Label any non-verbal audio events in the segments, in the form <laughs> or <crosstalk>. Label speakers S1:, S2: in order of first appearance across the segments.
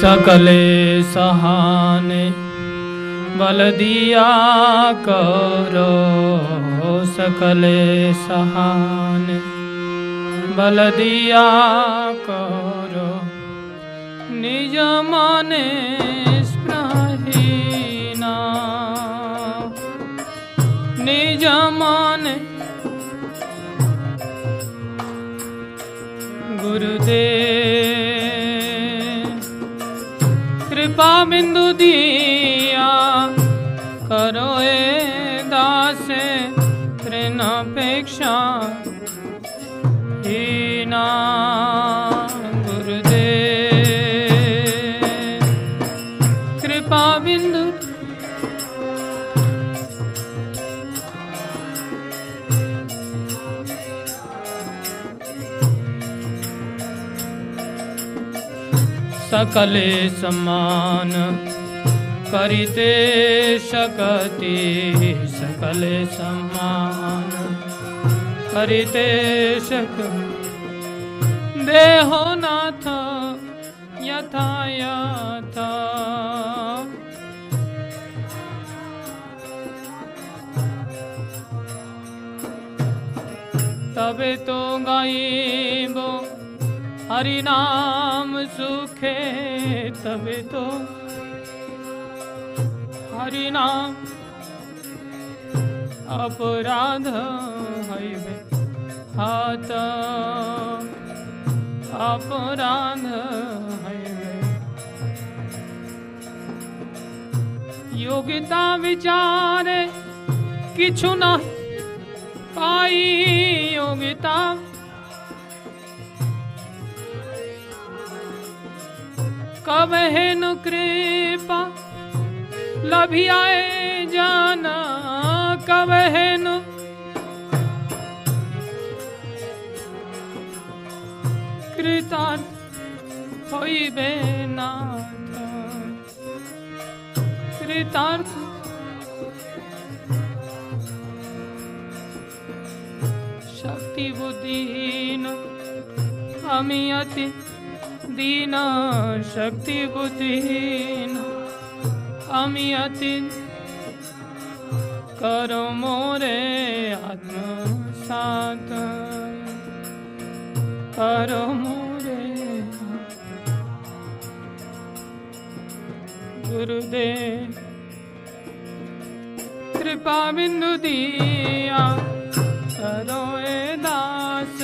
S1: सकले सहाने बल दिया करो सकले सहाने बल दिया करो निज माने स्प्रहीना निज माने गुरुदेव कृपा बिंदु दिया। करो ए दास तृणापेक्षा हीना। सकले समान करिते शकति सकले समान करिते शक। देहो नाथ यथा यथा तबे तो गाइब हरि नाम सुखे तबे तो। हरि नाम अपराध हईबे हाथ अपराध हईबे योगिता विचारे नहीं पाई योगिता कब हेनु कृपा लभियाए जाना कब हेनु कृतार्थ होइबे नाथ कृतार्थ शक्ति बुद्धिहीन আমি অতি দীন শক্তি বুদ্ধিহীন আমি অতি করো মোরে আত্মসাত করো মোরে गुरुदेव कृपा बिंदु दिया करो ए दास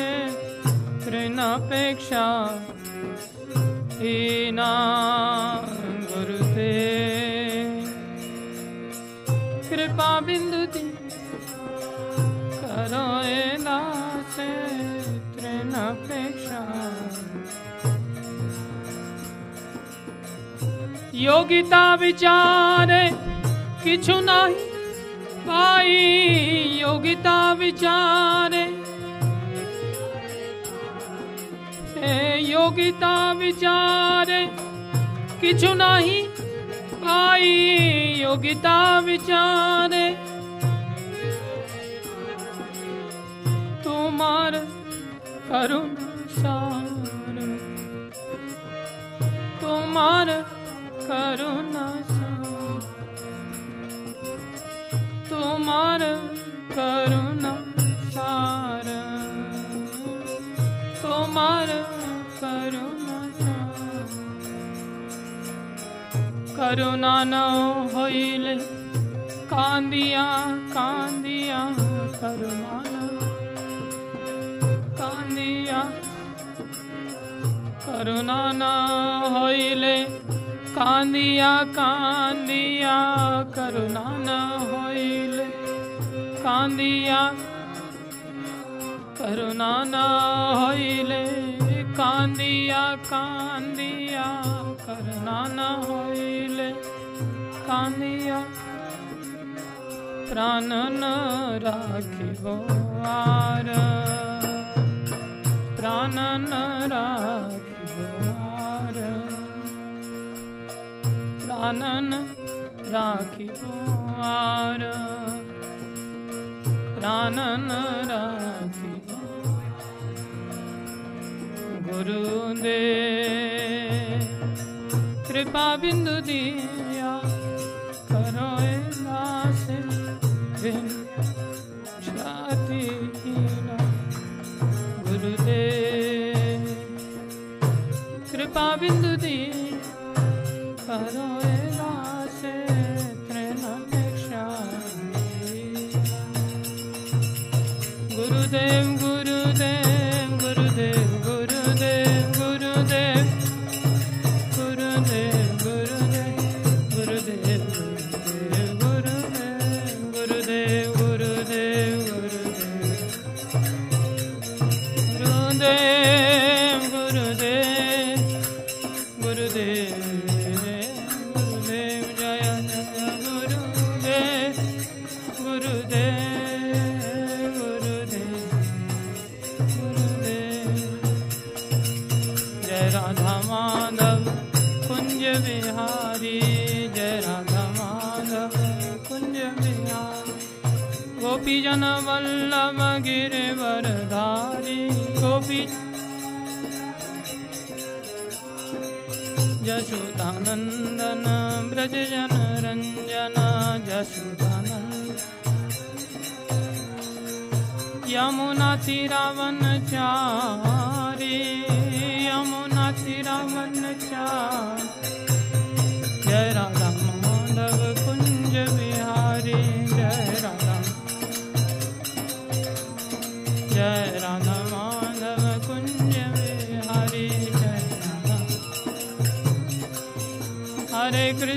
S1: हीना गुरुदेव कृपा बिंदु दी करो दास तृणापेक्षा। योगिता विचार किछु नहीं पाई। योगिता विचारे योगिता विचार किछु नाही आई योगिता विचार। तुमार करुण सार तुमार करुणा सार तुमार करुण सार तुमार करुणा न होइले, कांदिया कांदिया करुणा कांदिया करुणा न होइले, कांदिया कांदिया करुणा न होइले, कांदिया करुणा न होइले। कांदिया कांदिया करुणा न होइले कांदिया, प्राण न राखिबो आर। प्राण न राखिबो आर। प्राण न राखिबो आर। प्राण न राखिबो गुरुदेव कृपा बिंदु दिया करो दास बिन छाती गुरुदेव कृपा बिंदु दी करो प्रजजन रञ्जन यशुधन यमुनाथि रावन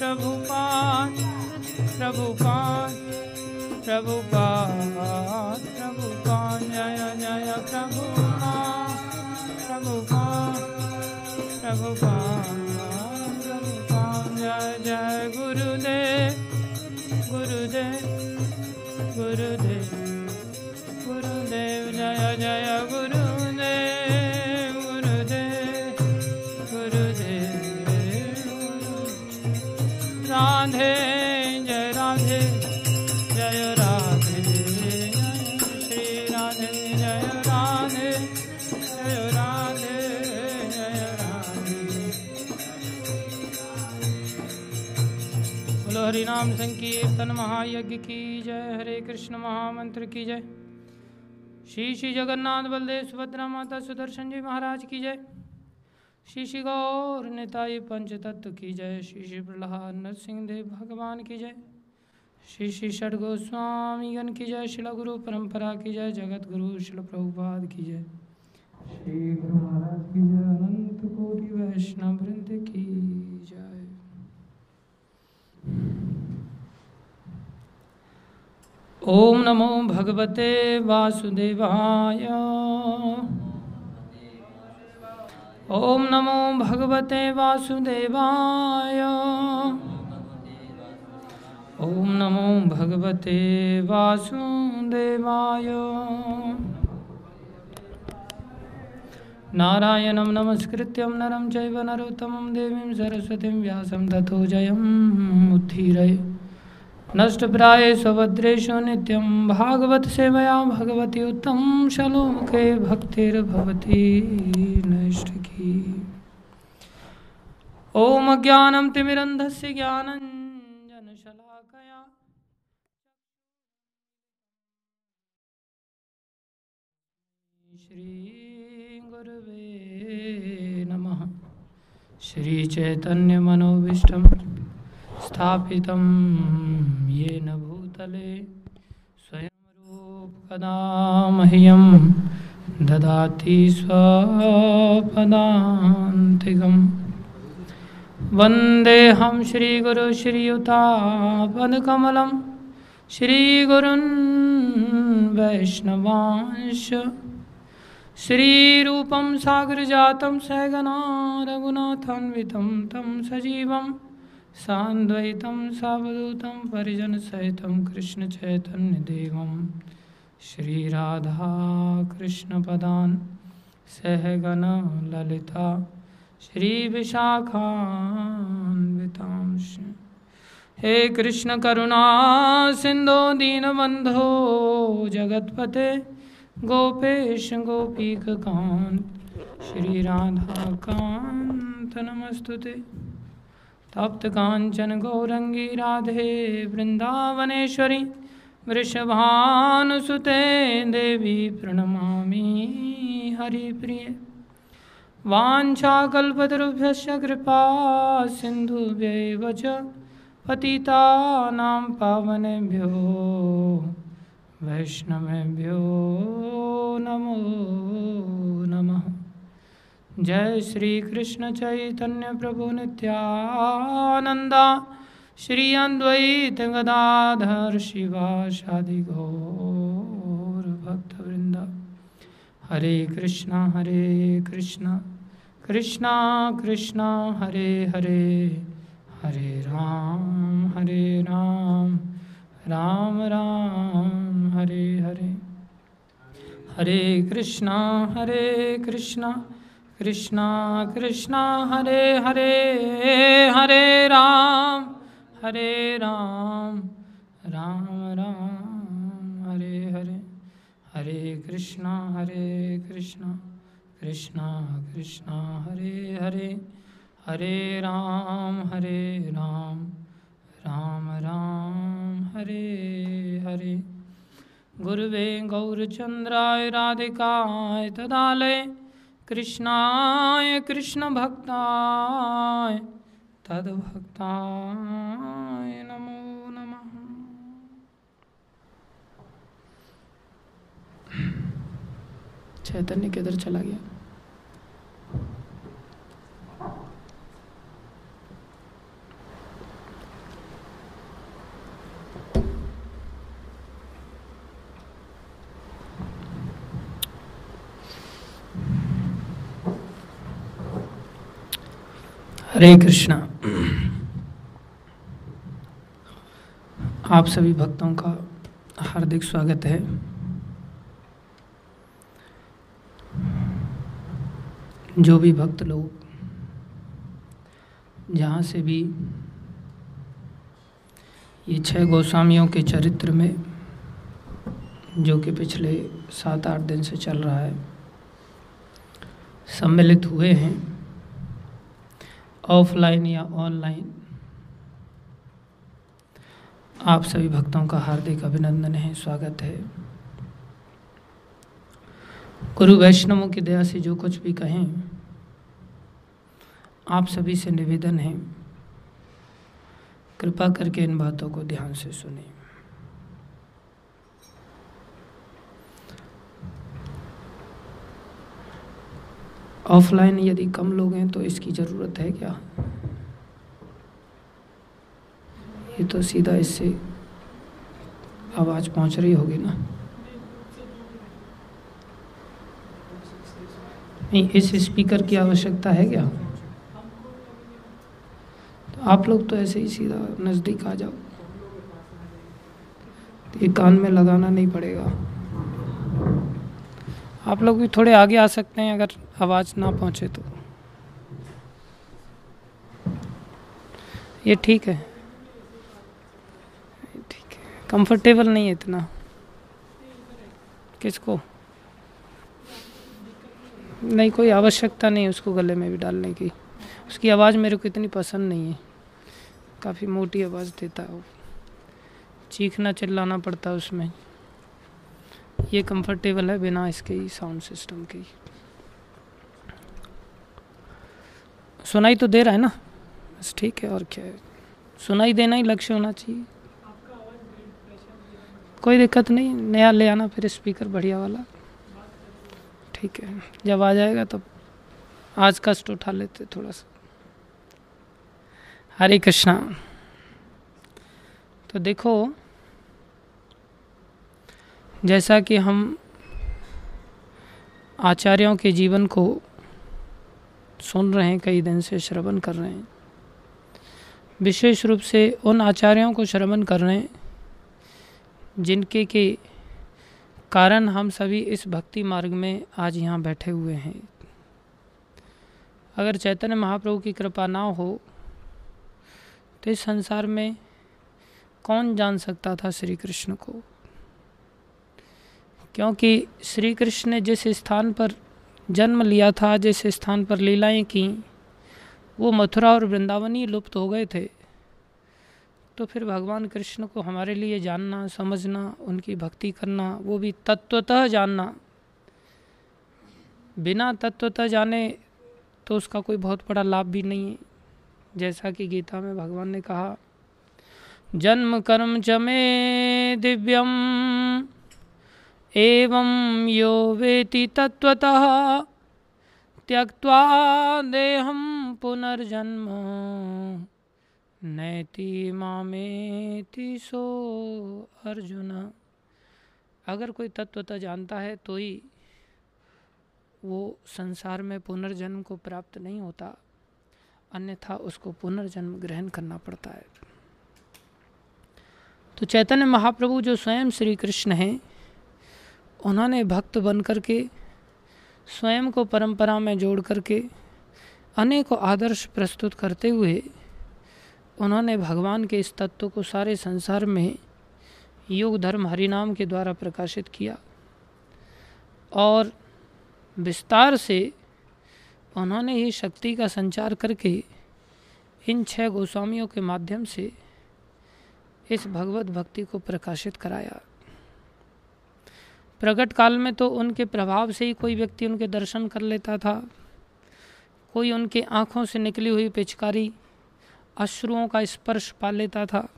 S1: प्रभुपाद प्रभुपाद प्रभुपाद प्रभुपाद जय जय प्रभुपाद प्रभुपाद प्रभुपाद प्रभुपाद गुरुदेव गुरुदेव संकीर्तन महायज्ञ की जय हरे कृष्ण महामंत्र की जय श्री श्री जगन्नाथ बलदेव सुभद्रा माता सुदर्शन जी महाराज की जय श्री श्री गौर निताई पंच तत्व की जय श्री श्री प्रहलाद नरसिंह देव भगवान की जय श्री श्री षड गोस्वामीगण की जय शिला गुरु परंपरा की जय जगत गुरु शिल प्रभुपाद की जय श्री गुरु महाराज की जय अनंत कोटि वैष्णव वृंद की जय ओम नमो भगवते वासुदेवाय। ओम नमो भगवते वासुदेवाय। ओम नमो भगवते वासुदेवाय। नारायणं नमस्कृत्यं नरं चैव नरोत्तमं देवीं सरस्वतीं व्यासं ततो जयम् उत्थीरय नष्टप्राये स्वभद्रेषु नित्यं भागवत सेवया भगवती उत्तम श्लोके भक्तिर्भवति नष्ट की ॐ ज्ञानं तिमिरन्धस्य ज्ञानञ्जनशलाकया श्रीगुरुवे नमः। श्रीचैतन्यमनोभीष्टं स्थापितं येन भूतले स्वयं रूपकदा मह्यं ददाति स्वपदान्तिकम्। वन्देऽहं श्रीगुरु श्रीयुतापदकमलं श्रीगुरुन् वैष्णवांश। श्रीरूपं सागरजातं सहगना रघुनाथान्वितं तं सजीवं सान्द्वैतं परिजनसहितं कृष्णचैतन्यदेवं। श्रीराधाकृष्णपदान् सहगन ललिता श्री श्रीविशाखान्वितांश हे कृष्ण करुणा सिंधो दीनबन्धो, जगत्पते गोपेश गोपीकान्त श्रीराधाकान्त नमस्तु तप्त काञ्चन गौरङ्गी राधे वृन्दावनेश्वरी वृषभानुसुते देवी प्रणमामि हरिप्रिये। वाञ्छाकल्पतरुभ्यश्च कृपा सिन्धुभ्यैव च पावनेभ्यो, वैष्णवेभ्यो नमो नमः। जय श्री कृष्ण चैतन्य प्रभु नित्यानंदा। श्री अद्वैत गदाधर शिवाशादि गौर भक्तवृंद। हरे कृष्णा हरे कृष्णा। कृष्णा कृष्णा, हरे हरे। हरे राम हरे राम। राम राम, हरे हरे। हरे कृष्णा हरे कृष्णा। कृष्णा कृष्णा, हरे हरे हरे राम हरे राम राम राम, हरे हरे हरे कृष्णा हरे कृष्णा कृष्णा कृष्णा, हरे हरे हरे राम हरे राम राम राम, हरे हरे। गुरुवे गौरचन्द्राय राधिकाय तदालय कृष्णाय कृष्ण कृष्णभक्ताय तद्भक्ताय नमो नमः। चैतन्य किधर चला गया। हरे कृष्णा। आप सभी भक्तों का हार्दिक स्वागत है। जो भी भक्त लोग जहाँ से भी ये छह गोस्वामियों के चरित्र में, जो कि पिछले सात आठ दिन से चल रहा है, सम्मिलित हुए हैं ऑफलाइन या ऑनलाइन। आप सभी भक्तों का हार्दिक अभिनंदन है, स्वागत है। गुरु वैष्णवों की दया से जो कुछ भी कहें, आप सभी से निवेदन है, कृपा करके इन बातों को ध्यान से सुने। ऑफलाइन यदि कम लोग हैं तो इसकी ज़रूरत है क्या? ये तो सीधा इससे आवाज़ पहुँच रही होगी ना। नहीं, इस स्पीकर की आवश्यकता है क्या? तो आप लोग तो ऐसे ही सीधा नज़दीक आ जाओ। ये कान में लगाना नहीं पड़ेगा। आप लोग भी थोड़े आगे आ सकते हैं, अगर आवाज़ ना पहुँचे तो। ये ठीक है। ठीक है। कंफर्टेबल नहीं है इतना। किसको? नहीं, कोई आवश्यकता नहीं है उसको गले में भी डालने की। उसकी आवाज़ मेरे को इतनी पसंद नहीं है। काफ़ी मोटी आवाज़ देता है वो। चीखना चिल्लाना पड़ता है उसमें। ये कंफर्टेबल है बिना इसके ही साउंड सिस्टम के सुनाई तो दे रहा है ना? बस ठीक है, और क्या? है सुनाई देना ही लक्ष्य होना चाहिए। कोई दिक्कत नहीं, नया ले आना फिर स्पीकर बढ़िया वाला। ठीक है, जब आ जाएगा तब आज कष्ट उठा लेते थोड़ा सा। हरे कृष्णा। तो देखो, जैसा कि हम आचार्यों के जीवन को सुन रहे हैं, कई दिन से श्रवण कर रहे हैं। विशेष रूप से उन आचार्यों को श्रवण कर रहे हैं, जिनके के कारण हम सभी इस भक्ति मार्ग में आज यहाँ बैठे हुए हैं। अगर चैतन्य महाप्रभु की कृपा ना हो तो इस संसार में कौन जान सकता था श्री कृष्ण को? क्योंकि श्री कृष्ण ने जिस स्थान पर जन्म लिया था, जिस स्थान पर लीलाएँ की, वो मथुरा और वृंदावन ही लुप्त हो गए थे। तो फिर भगवान कृष्ण को हमारे लिए जानना, समझना, उनकी भक्ति करना, वो भी तत्वतः जानना। बिना तत्वतः जाने तो उसका कोई बहुत बड़ा लाभ भी नहीं है। जैसा कि गीता में भगवान ने कहा, जन्म कर्म च मे दिव्यम एवं यो वेति तत्वतः त्यक्त्वा देहम पुनर्जन्म। नैति मामेति सो अर्जुन। अगर कोई तत्वतः जानता है तो ही वो संसार में पुनर्जन्म को प्राप्त नहीं होता, अन्यथा उसको पुनर्जन्म ग्रहण करना पड़ता है। तो चैतन्य महाप्रभु जो स्वयं श्री कृष्ण हैं उन्होंने भक्त बन करके स्वयं को परंपरा में जोड़ करके अनेकों आदर्श प्रस्तुत करते हुए, उन्होंने भगवान के इस तत्व को सारे संसार में योग धर्म हरिनाम के द्वारा प्रकाशित किया और विस्तार से उन्होंने ही शक्ति का संचार करके इन छह गोस्वामियों के माध्यम से इस भगवत भक्ति को प्रकाशित कराया। प्रकट काल में तो उनके प्रभाव से ही कोई व्यक्ति उनके दर्शन कर लेता था। कोई उनके आँखों से निकली हुई पिचकारी अश्रुओं का स्पर्श पा लेता था।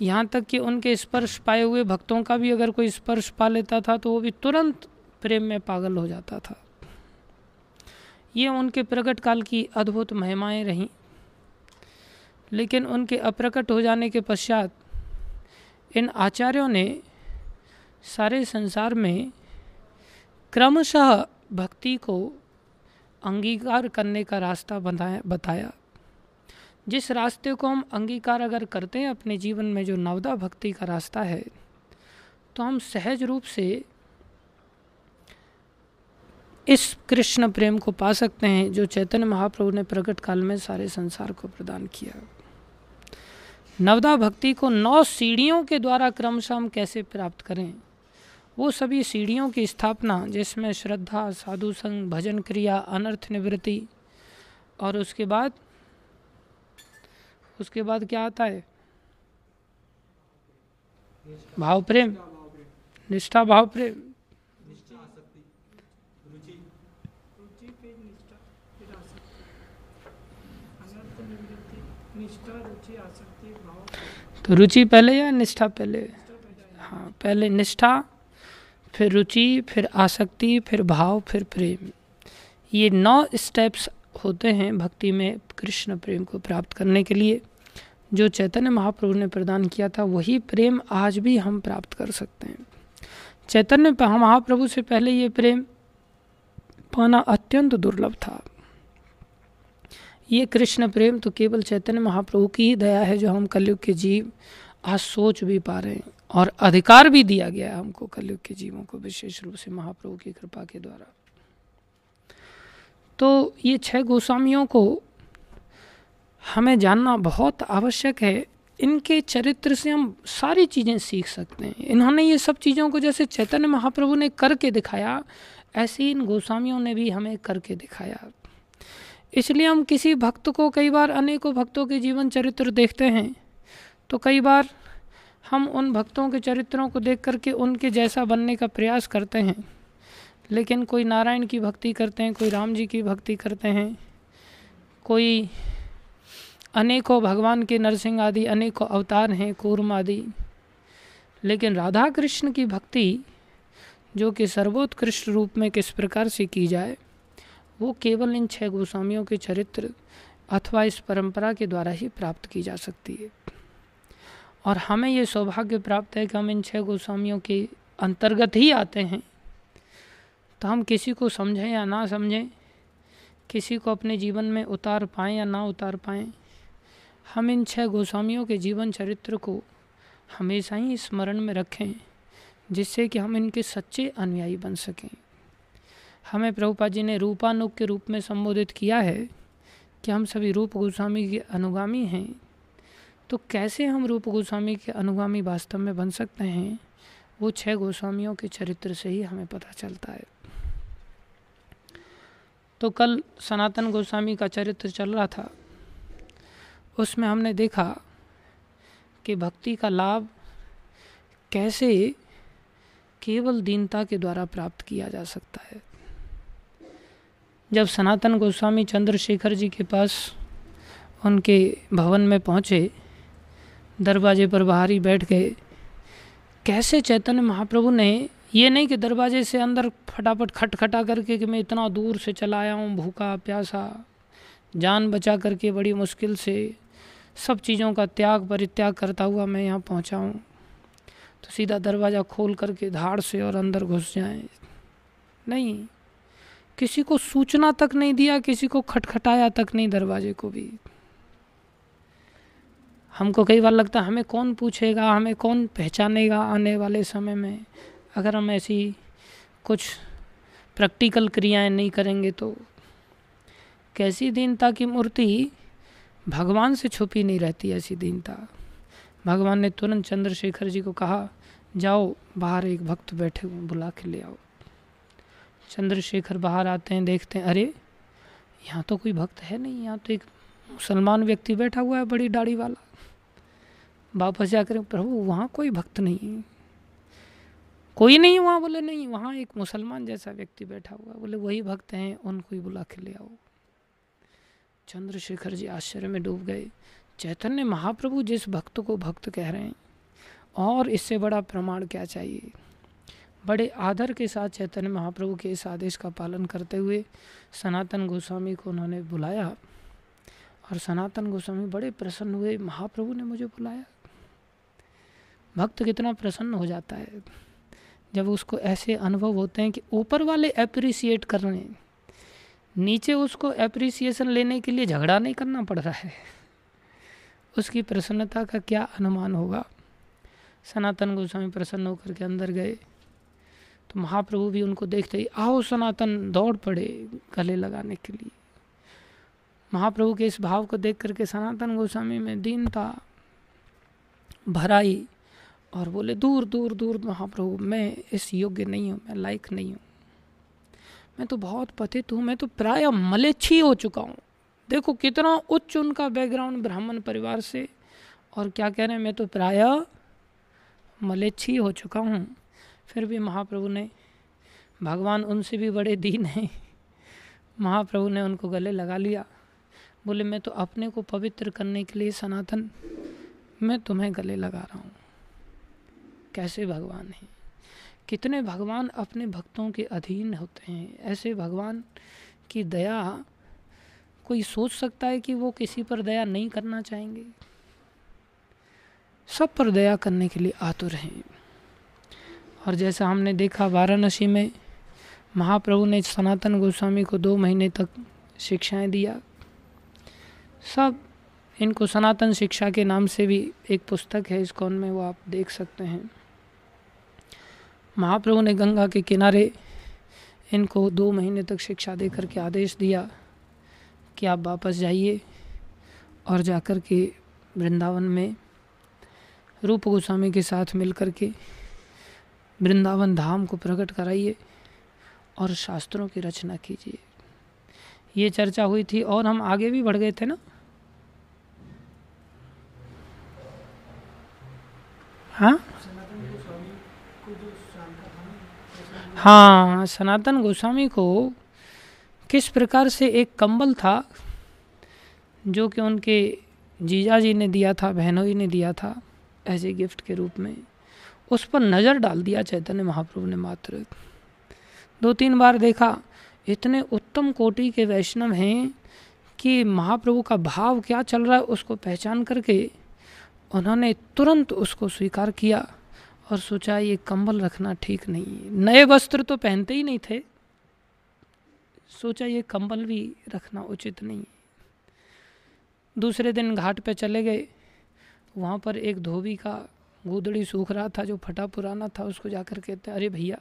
S1: यहाँ तक कि उनके स्पर्श पाए हुए भक्तों का भी अगर कोई स्पर्श पा लेता था तो वो भी तुरंत प्रेम में पागल हो जाता था। ये उनके प्रकट काल की अद्भुत महिमाएँ रहीं। लेकिन उनके अप्रकट हो जाने के पश्चात इन आचार्यों ने सारे संसार में क्रमशः भक्ति को अंगीकार करने का रास्ता बताया बताया। जिस रास्ते को हम अंगीकार अगर करते हैं अपने जीवन में, जो नवदा भक्ति का रास्ता है तो हम सहज रूप से इस कृष्ण प्रेम को पा सकते हैं, जो चैतन्य महाप्रभु ने प्रकट काल में सारे संसार को प्रदान किया। नवदा भक्ति को नौ सीढ़ियों के द्वारा क्रमशः हम कैसे प्राप्त करें? वो सभी सीढ़ियों की स्थापना जिसमें श्रद्धा साधु संग भजन क्रिया, अनर्थ निवृत्ति और उसके बाद उसके बाद क्या आता है? भाव प्रेम। निष्ठा, भाव प्रेम। तो रुचि पहले या निष्ठा पहले? हाँ पहले निष्ठा फिर रुचि, फिर आसक्ति, फिर भाव, फिर प्रेम। ये नौ स्टेप्स होते हैं भक्ति में कृष्ण प्रेम को प्राप्त करने के लिए। जो चैतन्य महाप्रभु ने प्रदान किया था, वही प्रेम आज भी हम प्राप्त कर सकते हैं। चैतन्य महाप्रभु से पहले ये प्रेम पाना अत्यंत दुर्लभ था। ये कृष्ण प्रेम तो केवल चैतन्य महाप्रभु की ही दया है जो हम कलयुग के जीव आज सोच भी पा रहे हैं। और अधिकार भी दिया गया है हमको कलयुग के जीवों को, विशेष रूप से महाप्रभु की कृपा के द्वारा। तो ये छह गोस्वामियों को हमें जानना बहुत आवश्यक है। इनके चरित्र से हम सारी चीज़ें सीख सकते हैं। इन्होंने ये सब चीज़ों को जैसे चैतन्य महाप्रभु ने करके दिखाया, ऐसे ही इन गोस्वामियों ने भी हमें करके दिखाया। इसलिए हम किसी भक्त को, कई बार अनेकों भक्तों के जीवन चरित्र देखते हैं तो कई बार हम उन भक्तों के चरित्रों को देख करके उनके जैसा बनने का प्रयास करते हैं। लेकिन कोई नारायण की भक्ति करते हैं, कोई राम जी की भक्ति करते हैं, कोई अनेकों भगवान के नरसिंह आदि, अनेकों अवतार हैं, कूर्म आदि। लेकिन राधा कृष्ण की भक्ति, जो कि सर्वोत्कृष्ट रूप में किस प्रकार से की जाए, वो केवल इन छह गोस्वामियों के चरित्र अथवा इस परंपरा के द्वारा ही प्राप्त की जा सकती है। और हमें ये सौभाग्य प्राप्त है कि हम इन छह गोस्वामियों के अंतर्गत ही आते हैं। तो हम किसी को समझें या ना समझें, किसी को अपने जीवन में उतार पाएँ या ना उतार पाएँ, हम इन छह गोस्वामियों के जीवन चरित्र को हमेशा ही स्मरण में रखें, जिससे कि हम इनके सच्चे अनुयायी बन सकें। हमें प्रभुपा जी ने रूपानुग के रूप में संबोधित किया है कि हम सभी रूप गोस्वामी के अनुगामी हैं। तो कैसे हम रूप गोस्वामी के अनुगामी वास्तव में बन सकते हैं? वो छह गोस्वामियों के चरित्र से ही हमें पता चलता है। तो कल सनातन गोस्वामी का चरित्र चल रहा था। उसमें हमने देखा कि भक्ति का लाभ कैसे केवल दीनता के द्वारा प्राप्त किया जा सकता है। जब सनातन गोस्वामी चंद्रशेखर जी के पास उनके भवन में पहुँचे दरवाजे पर बाहर ही बैठ गए। कैसे चैतन्य महाप्रभु ने ये नहीं कि दरवाजे से अंदर फटाफट खटखटा करके कि मैं इतना दूर से चला आया हूँ, भूखा, प्यासा, जान बचा करके बड़ी मुश्किल से सब चीज़ों का त्याग परित्याग करता हुआ मैं यहाँ पहुँचा हूँ। तो सीधा दरवाज़ा खोल करके धाड़ से और अंदर घुस जाए। नहीं, किसी को सूचना तक नहीं दिया, किसी को खटखटाया तक नहीं दरवाजे को भी। हमको कई बार लगता है, हमें कौन पूछेगा, हमें कौन पहचानेगा आने वाले समय में? अगर हम ऐसी कुछ प्रैक्टिकल क्रियाएँ नहीं करेंगे तो कैसी दीनता की मूर्ति भगवान से छुपी नहीं रहती ऐसी दीनता? भगवान ने तुरंत चंद्रशेखर जी को कहा, जाओ, बाहर एक भक्त बैठे हुए बुला के ले आओ। चंद्रशेखर बाहर आते हैं, देखते हैं, अरे, यहाँ तो कोई भक्त है नहीं, यहाँ तो एक मुसलमान व्यक्ति बैठा हुआ है, बड़ी दाढ़ी वाला। वापस जाकर, प्रभु, वहाँ कोई भक्त नहीं है। कोई नहीं वहाँ? बोले, नहीं, वहाँ एक मुसलमान जैसा व्यक्ति बैठा हुआ बोले, वही भक्त हैं, उनको ही बुला के ले आओ। चंद्रशेखर जी आश्चर्य में डूब गए। चैतन्य महाप्रभु जिस भक्त को भक्त कह रहे हैं, और इससे बड़ा प्रमाण क्या चाहिए? बड़े आदर के साथ चैतन्य महाप्रभु के इस आदेश का पालन करते हुए सनातन गोस्वामी को उन्होंने बुलाया, और सनातन गोस्वामी बड़े प्रसन्न हुए। महाप्रभु ने मुझे बुलाया। भक्त कितना प्रसन्न हो जाता है। जब उसको ऐसे अनुभव होते हैं कि ऊपर वाले अप्रिसिएट कर रहे हैं नीचे उसको अप्रिसिएशन लेने के लिए झगड़ा नहीं करना पड़ रहा है। उसकी प्रसन्नता का क्या अनुमान होगा? सनातन गोस्वामी प्रसन्न होकर के अंदर गए तो महाप्रभु भी उनको देखते ही, आओ सनातन, दौड़ पड़े गले लगाने के लिए। महाप्रभु के इस भाव को देख करके सनातन गोस्वामी में दीनता भराई। और बोले, दूर दूर दूर महाप्रभु, मैं इस योग्य नहीं हूँ, मैं लायक नहीं हूँ। मैं तो बहुत पतित हूँ, मैं तो प्राय मलेच्छी हो चुका हूँ। देखो कितना उच्च उनका बैकग्राउंड ब्राह्मण परिवार से, और क्या कह रहे हैं, मैं तो प्राय मलेच्छी हो चुका हूँ। फिर भी महाप्रभु ने, भगवान उनसे भी बड़े दीन हैं। महाप्रभु ने उनको गले लगा लिया। बोले, मैं तो अपने को पवित्र करने के लिए सनातन, मैं तुम्हें गले लगा रहा हूँ। कैसे भगवान हैं? कितने भगवान अपने भक्तों के अधीन होते हैं? ऐसे भगवान की दया कोई सोच सकता है कि वो किसी पर दया नहीं करना चाहेंगे? सब पर दया करने के लिए आतुर हैं। और जैसा हमने देखा, वाराणसी में महाप्रभु ने सनातन गोस्वामी को दो महीने तक शिक्षाएँ दिया। सब इनको सनातन शिक्षा के नाम से भी एक पुस्तक है इस कौन में वो आप देख सकते हैं। महाप्रभु ने गंगा के किनारे इनको दो महीने तक शिक्षा दे करके आदेश दिया कि आप वापस जाइए और जाकर के वृंदावन में रूप गोस्वामी के साथ मिल कर के वृंदावन धाम को प्रकट कराइए और शास्त्रों की रचना कीजिए। ये चर्चा हुई थी और हम आगे भी बढ़ गए थे ना? हाँ? हाँ सनातन गोस्वामी को किस प्रकार से एक कंबल था जो कि उनके जीजा जी ने दिया था बहनोई ने दिया था, ऐसे गिफ्ट के रूप में, उस पर नज़र डाल दिया चैतन्य महाप्रभु ने मात्र। दो तीन बार देखा, इतने उत्तम कोटि के वैष्णव हैं कि महाप्रभु का भाव क्या चल रहा है उसको पहचान करके उन्होंने तुरंत उसको स्वीकार किया। और सोचा ये कंबल रखना ठीक नहीं है। नए वस्त्र तो पहनते ही नहीं थे। सोचा ये कंबल भी रखना उचित नहीं है। दूसरे दिन घाट पे चले गए। वहाँ पर एक धोबी का गोदड़ी सूख रहा था जो फटा पुराना था। उसको जाकर कहते अरे भैया,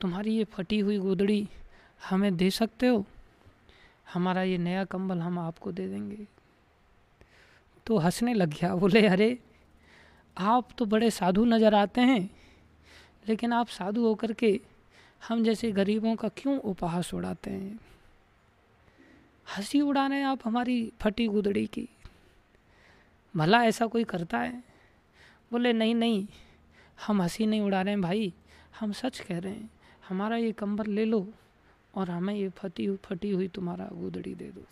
S1: तुम्हारी ये फटी हुई गोदड़ी हमें दे सकते हो? हमारा ये नया कंबल हम आपको दे देंगे। तो हंसने लग गया। बोले, अरे आप तो बड़े साधु नज़र आते हैं, लेकिन आप साधु होकर के हम जैसे गरीबों का क्यों उपहास उड़ाते हैं? हँसी उड़ा रहे हैं आप हमारी फटी गुदड़ी की। भला ऐसा कोई करता है? बोले, नहीं नहीं, हम हँसी नहीं उड़ा रहे हैं भाई, हम सच कह रहे हैं। हमारा ये कंबल ले लो और हमें ये फटी फटी हुई तुम्हारा गुदड़ी दे दो।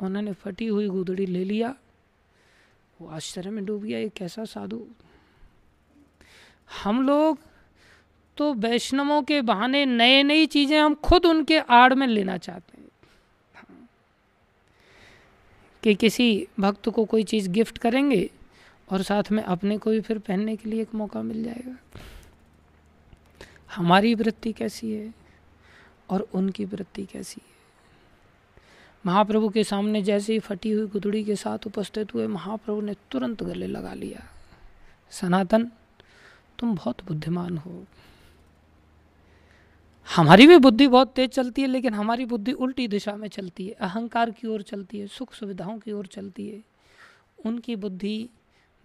S1: उन्होंने फटी हुई गुदड़ी ले लिया। वो आश्चर्य में डूब गया, ये कैसा साधु? हम लोग तो वैष्णवों के बहाने नए नई चीज़ें हम खुद उनके आड़ में लेना चाहते हैं। कि किसी भक्त को कोई चीज़ गिफ्ट करेंगे और साथ में अपने को भी फिर पहनने के लिए एक मौका मिल जाएगा। हमारी वृत्ति कैसी है और उनकी वृत्ति कैसी है? महाप्रभु के सामने जैसे ही फटी हुई गुदड़ी के साथ उपस्थित हुए, महाप्रभु ने तुरंत गले लगा लिया। सनातन, तुम बहुत बुद्धिमान हो। हमारी भी बुद्धि बहुत तेज चलती है, लेकिन हमारी बुद्धि उल्टी दिशा में चलती है। अहंकार की ओर चलती है, सुख सुविधाओं की ओर चलती है। उनकी बुद्धि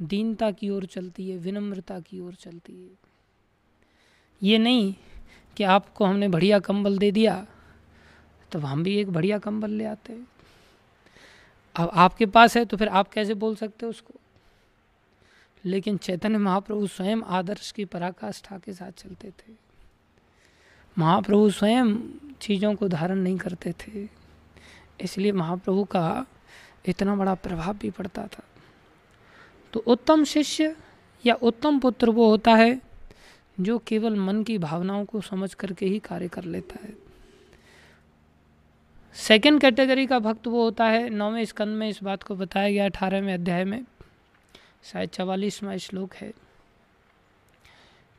S1: दीनता की ओर चलती है, विनम्रता की ओर चलती है। ये नहीं कि आपको हमने बढ़िया कंबल दे दिया तो हम भी एक बढ़िया कंबल ले आते हैं। अब आपके पास है तो फिर आप कैसे बोल सकते हो उसको? लेकिन चैतन्य महाप्रभु स्वयं आदर्श की पराकाष्ठा के साथ चलते थे। महाप्रभु स्वयं चीज़ों को धारण नहीं करते थे। इसलिए महाप्रभु का इतना बड़ा प्रभाव भी पड़ता था। तो उत्तम शिष्य या उत्तम पुत्र वो होता है जो केवल मन की भावनाओं को समझ करके ही कार्य कर लेता है। सेकेंड कैटेगरी का भक्त वो होता है, नौवें स्कंद में इस बात को बताया गया, अठारहवें अध्याय में, शायद चवालीसवा श्लोक है,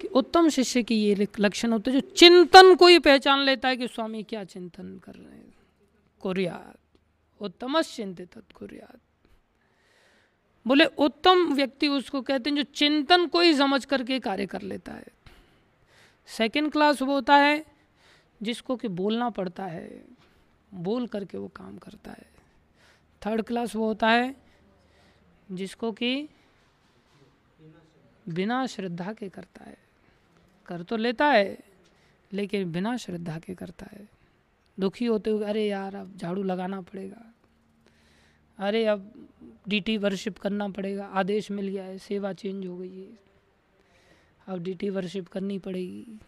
S1: कि उत्तम शिष्य की ये लक्षण होते जो चिंतन को ही पहचान लेता है कि स्वामी क्या चिंतन कर रहे हैं। कुरियात। उत्तम चिंतित कुरियात। बोले, उत्तम व्यक्ति उसको कहते हैं जो चिंतन को ही समझ करके कार्य कर लेता है। सेकेंड क्लास वो होता है जिसको कि बोलना पड़ता है। बोल करके वो काम करता है। थर्ड क्लास वो होता है जिसको कि बिना श्रद्धा के करता है। कर तो लेता है, लेकिन बिना श्रद्धा के करता है। दुखी होते हुए, अरे यार, अब झाड़ू लगाना पड़ेगा। अरे अब डीटी वर्शिप करना पड़ेगा। आदेश मिल गया है, सेवा चेंज हो गई है। अब डीटी वर्शिप करनी पड़ेगी।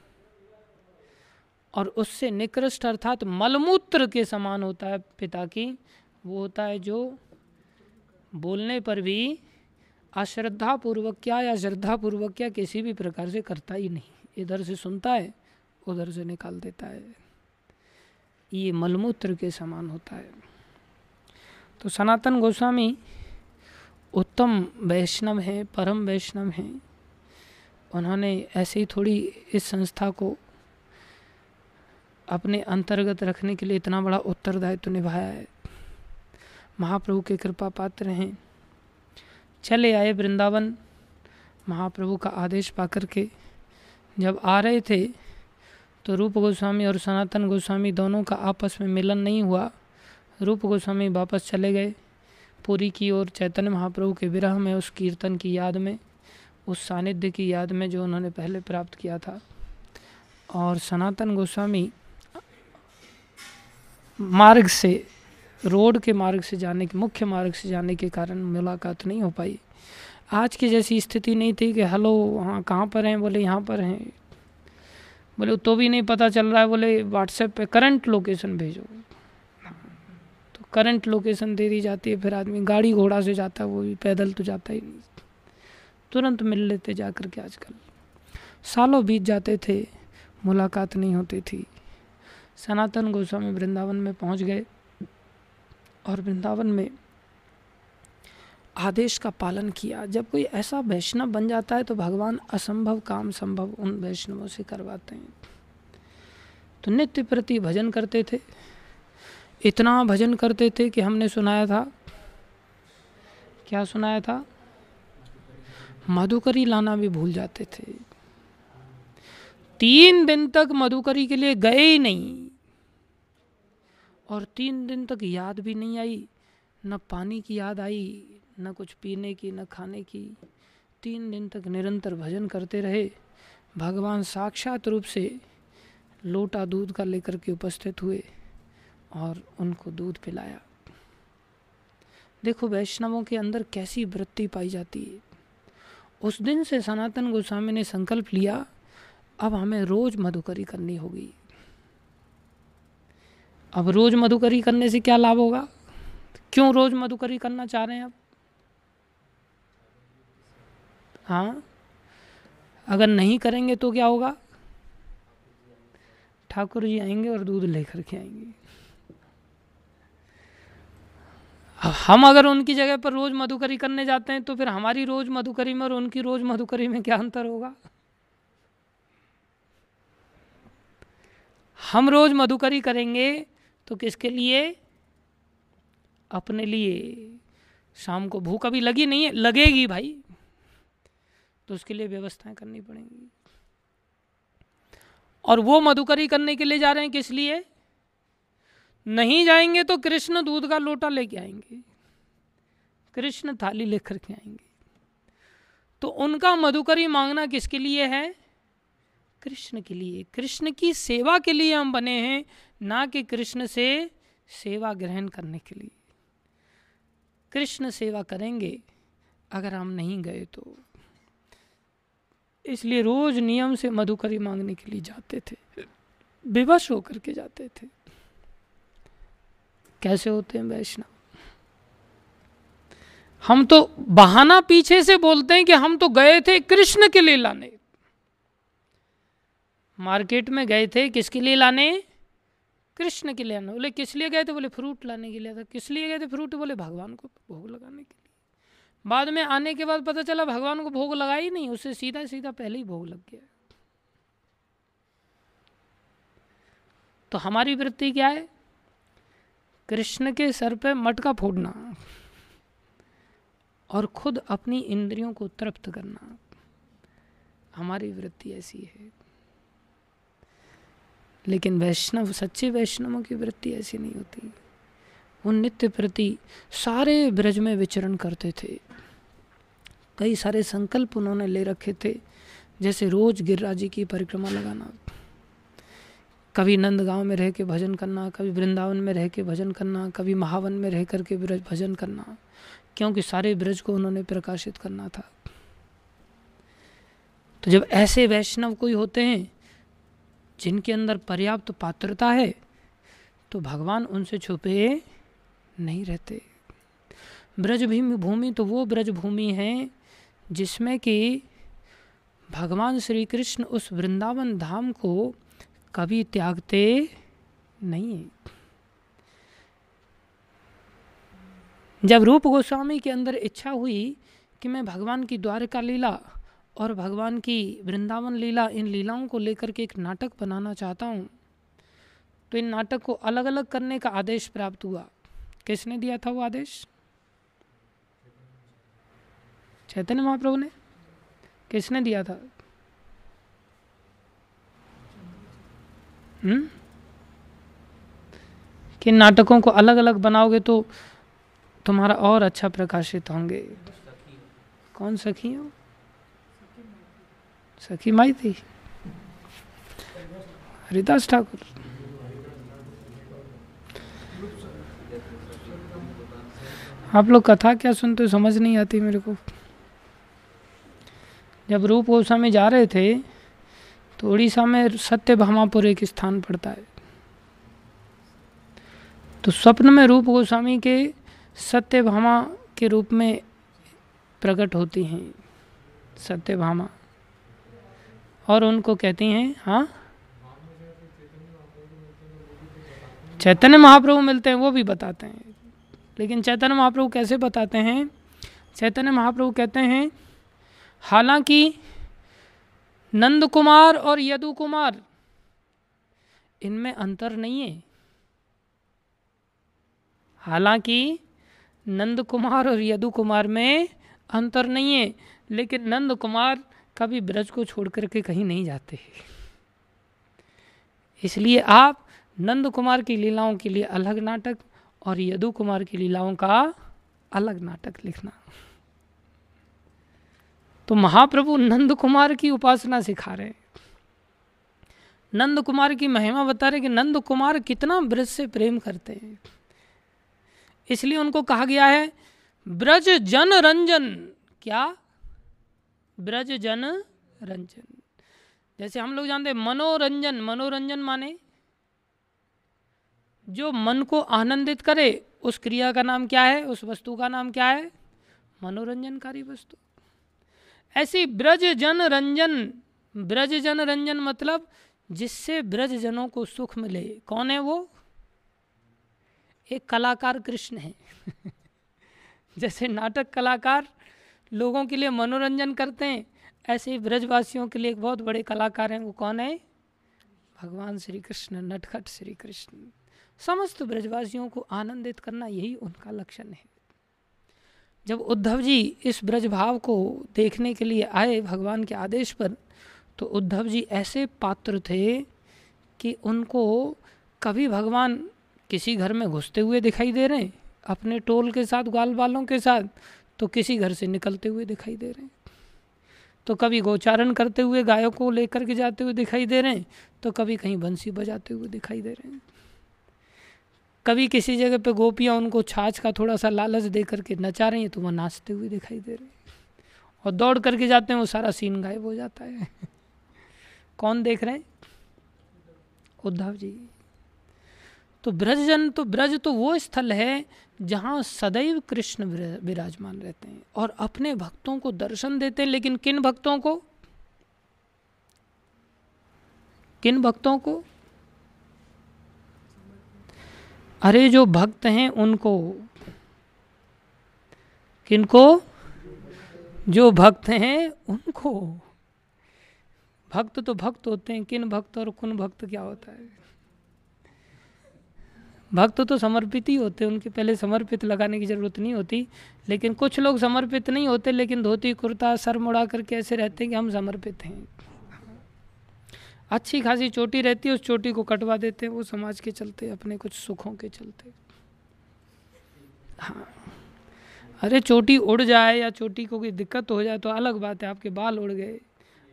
S1: और उससे निकृष्ट अर्थात मलमूत्र के समान होता है पिता की, वो होता है जो बोलने पर भी अश्रद्धा पूर्वक क्या या श्रद्धा पूर्वक क्या किसी भी प्रकार से करता ही नहीं। इधर से सुनता है, उधर से निकाल देता है। ये मलमूत्र के समान होता है। तो सनातन गोस्वामी उत्तम वैष्णव हैं, परम वैष्णव हैं। उन्होंने ऐसे ही थोड़ी इस संस्था को अपने अंतर्गत रखने के लिए इतना बड़ा उत्तरदायित्व तो निभाया है। महाप्रभु के कृपा पात्र हैं। चले आए वृंदावन। महाप्रभु का आदेश पाकर के जब आ रहे थे तो रूप गोस्वामी और सनातन गोस्वामी दोनों का आपस में मिलन नहीं हुआ। रूप गोस्वामी वापस चले गए। पूरी की ओर चैतन्य महाप्रभु के विरह में उस कीर्तन की याद में, उस सानिध्य की याद में जो उन्होंने पहले प्राप्त किया था। और सनातन गोस्वामी मार्ग से, रोड के मार्ग से जाने के, मुख्य मार्ग से जाने के कारण मुलाकात नहीं हो पाई। आज की जैसी स्थिति नहीं थी कि, हेलो हाँ कहाँ पर हैं? बोले, यहाँ पर हैं। बोले तो भी नहीं पता चल रहा है। बोले, व्हाट्सएप पे करंट लोकेशन भेजो। तो करंट लोकेशन दे दी जाती है, फिर आदमी गाड़ी घोड़ा से जाता है, वो भी पैदल तो जाता ही नहीं। तुरंत मिल लेते जा कर के आजकल। सालों बीत जाते थे, मुलाकात नहीं होती थी। सनातन गोस्वामी वृंदावन में पहुँच गए और वृंदावन में आदेश का पालन किया। जब कोई ऐसा वैष्णव बन जाता है तो भगवान असंभव काम संभव उन वैष्णवों से करवाते हैं। तो नित्य प्रति भजन करते थे। इतना भजन करते थे कि हमने सुनाया था। क्या सुनाया था? मधुकरी लाना भी भूल जाते थे। तीन दिन तक मधुकरी के लिए गए ही नहीं। और तीन दिन तक याद भी नहीं आई, न पानी की याद आई, न कुछ पीने की, न खाने की। तीन दिन तक निरंतर भजन करते रहे। भगवान साक्षात रूप से लोटा दूध का लेकर के उपस्थित हुए और उनको दूध पिलाया। देखो वैष्णवों के अंदर कैसी वृत्ति पाई जाती है। उस दिन से सनातन गोस्वामी ने संकल्प लिया अब हमें रोज मधुकरी करनी होगी। अब रोज मधुकरी करने से क्या लाभ होगा? क्यों रोज मधुकरी करना चाह रहे हैं अब हाँ? अगर नहीं करेंगे तो क्या होगा? ठाकुर जी आएँगे और दूध लेकर के आएँगे। हम अगर उनकी जगह पर रोज मधुकरी करने जाते हैं तो फिर हमारी रोज मधुकरी में और उनकी रोज मधुकरी में क्या अंतर होगा? हम रोज मधुकरी करेंगे तो किसके लिए? अपने लिए। शाम को भूख अभी लगी नहीं है, लगेगी भाई। तो उसके लिए व्यवस्थाएँ करनी पड़ेंगी। और वो मधुकरी करने के लिए जा रहे हैं किस लिए? नहीं जाएँगे तो कृष्ण दूध का लोटा लेके आएँगे। कृष्ण थाली लेकर के आएँगे। तो उनका मधुकरी मांगना किसके लिए है? कृष्ण के लिए। कृष्ण की सेवा के लिए हम बने हैं, ना कि कृष्ण से सेवा ग्रहण करने के लिए। कृष्ण सेवा करेंगे, अगर हम नहीं गए तो। इसलिए रोज नियम से मधुकरी मांगने के लिए जाते थे। विवश होकर के जाते थे। कैसे होते हैं वैष्णव? हम तो बहाना पीछे से बोलते हैं कि हम तो गए थे कृष्ण के लिए लाने। मार्केट में गए थे, किसके लिए लाने? कृष्ण के लिए बोले, किस लिए गए थे? बोले, फ्रूट लाने के लिए। था किस लिए गए थे फ्रूट? बोले, भगवान को भोग लगाने के लिए। बाद में आने के बाद पता चला, भगवान को भोग लगा ही नहीं। उससे सीधा सीधा पहले ही भोग लग गया। तो हमारी वृत्ति क्या है? कृष्ण के सर पे मटका फोड़ना और खुद अपनी इंद्रियों को तृप्त करना। हमारी वृत्ति ऐसी है। लेकिन वैष्णव, सच्चे वैष्णवों की वृत्ति ऐसी नहीं होती। वो नित्य प्रति सारे ब्रज में विचरण करते थे। कई सारे संकल्प उन्होंने ले रखे थे, जैसे रोज गिरिराज जी की परिक्रमा लगाना, कभी नंदगांव में रह के भजन करना, कभी वृंदावन में रह के भजन करना, कभी महावन में रह करके ब्रज भजन करना, क्योंकि सारे ब्रज को उन्होंने प्रकाशित करना था। तो जब ऐसे वैष्णव कोई होते हैं जिनके अंदर पर्याप्त पात्रता है तो भगवान उनसे छुपे नहीं रहते। ब्रज भूमि तो वो ब्रज भूमि है जिसमें कि भगवान श्री कृष्ण उस वृंदावन धाम को कभी त्यागते नहीं जब रूप गोस्वामी के अंदर इच्छा हुई कि मैं भगवान की द्वारका लीला और भगवान की वृंदावन लीला इन लीलाओं को लेकर के एक नाटक बनाना चाहता हूँ। तो इन नाटक को अलग अलग करने का आदेश प्राप्त हुआ। किसने दिया था वो आदेश? चैतन्य महाप्रभु ने? किसने दिया था? हम्म? कि नाटकों को अलग अलग बनाओगे तो तुम्हारा और अच्छा प्रकाशित होंगे। कौन सखी हो सखी माई थी। हरिदास ठाकुर। आप लोग कथा क्या सुनते समझ नहीं आती मेरे को। जब रूप गोस्वामी जा रहे थे तो उड़ीसा में सत्य भामापुर एक स्थान पड़ता है। तो स्वप्न में रूप गोस्वामी के सत्य भामा के रूप में प्रकट होती हैं। सत्य भामा। और उनको कहती हैं हाँ? चैतन्य महाप्रभु मिलते हैं, वो भी बताते हैं। लेकिन चैतन्य महाप्रभु कैसे बताते हैं? चैतन्य महाप्रभु कहते हैं, हालाँकि नंद कुमार और यदु कुमार इनमें अंतर नहीं है। हालाँकि नंद कुमार और यदु कुमार में अंतर नहीं है, लेकिन नंद कुमार कभी ब्रज को छोड़ करके कहीं नहीं जाते इसलिए आप नंद कुमार की लीलाओं के लिए अलग नाटक और यदु कुमार की लीलाओं का अलग नाटक लिखना। तो महाप्रभु नंद कुमार की उपासना सिखा रहे नंद कुमार की महिमा बता रहे कि नंद कुमार कितना ब्रज से प्रेम करते हैं। इसलिए उनको कहा गया है, ब्रज जन रंजन, क्या? ब्रज जन रंजन। जैसे हम लोग जानते मनोरंजन मनोरंजन माने जो मन को आनंदित करे, उस क्रिया का नाम क्या है, उस वस्तु का नाम क्या है? मनोरंजनकारी वस्तु। ऐसी ब्रज जन रंजन ब्रज जन रंजन मतलब जिससे ब्रज जनों को सुख मिले। कौन है वो? एक कलाकार कृष्ण है। <laughs> जैसे नाटक कलाकार लोगों के लिए मनोरंजन करते हैं। ऐसे ही ब्रजवासियों के लिए एक बहुत बड़े कलाकार हैं। वो कौन है? भगवान श्री कृष्ण नटखट श्री कृष्ण समस्त ब्रजवासियों को आनंदित करना यही उनका लक्षण है। जब उद्धव जी इस ब्रज भाव को देखने के लिए आए भगवान के आदेश पर तो उद्धव जी ऐसे पात्र थे कि उनको कभी भगवान किसी घर में घुसते हुए दिखाई दे रहे हैं। अपने टोल के साथ ग्वाल बालों के साथ तो किसी घर से निकलते हुए दिखाई दे रहे हैं। तो कभी गोचारण करते हुए गायों को लेकर के जाते हुए दिखाई दे रहे हैं तो कभी कहीं बंसी बजाते हुए दिखाई दे रहे हैं। कभी किसी जगह पे गोपियाँ उनको छाछ का थोड़ा सा लालच दे करके नचा रही हैं तो वह नाचते हुए दिखाई दे रहे हैं। और दौड़ करके जाते हैं, वो सारा सीन गायब हो जाता है। <laughs> कौन देख रहे हैं? उद्धव जी। तो ब्रजजन तो ब्रज तो वो स्थल है जहाँ सदैव कृष्ण विराजमान रहते हैं और अपने भक्तों को दर्शन देते हैं। लेकिन किन भक्तों को? किन भक्तों को? अरे जो भक्त हैं उनको। किनको? जो भक्त हैं उनको। भक्त तो भक्त होते हैं, किन भक्त और कुन भक्त क्या होता है? भक्त तो समर्पित ही होते उनके पहले समर्पित लगाने की ज़रूरत नहीं होती। लेकिन कुछ लोग समर्पित नहीं होते, लेकिन धोती, कुर्ता, सर मुड़ा करके ऐसे रहते हैं कि हम समर्पित हैं। अच्छी खासी चोटी रहती है, उस चोटी को कटवा देते हैं, वो समाज के चलते, अपने कुछ सुखों के चलते। हाँ। अरे चोटी उड़ जाए या चोटी को कोई दिक्कत हो जाए तो अलग बात है, आपके बाल उड़ गए।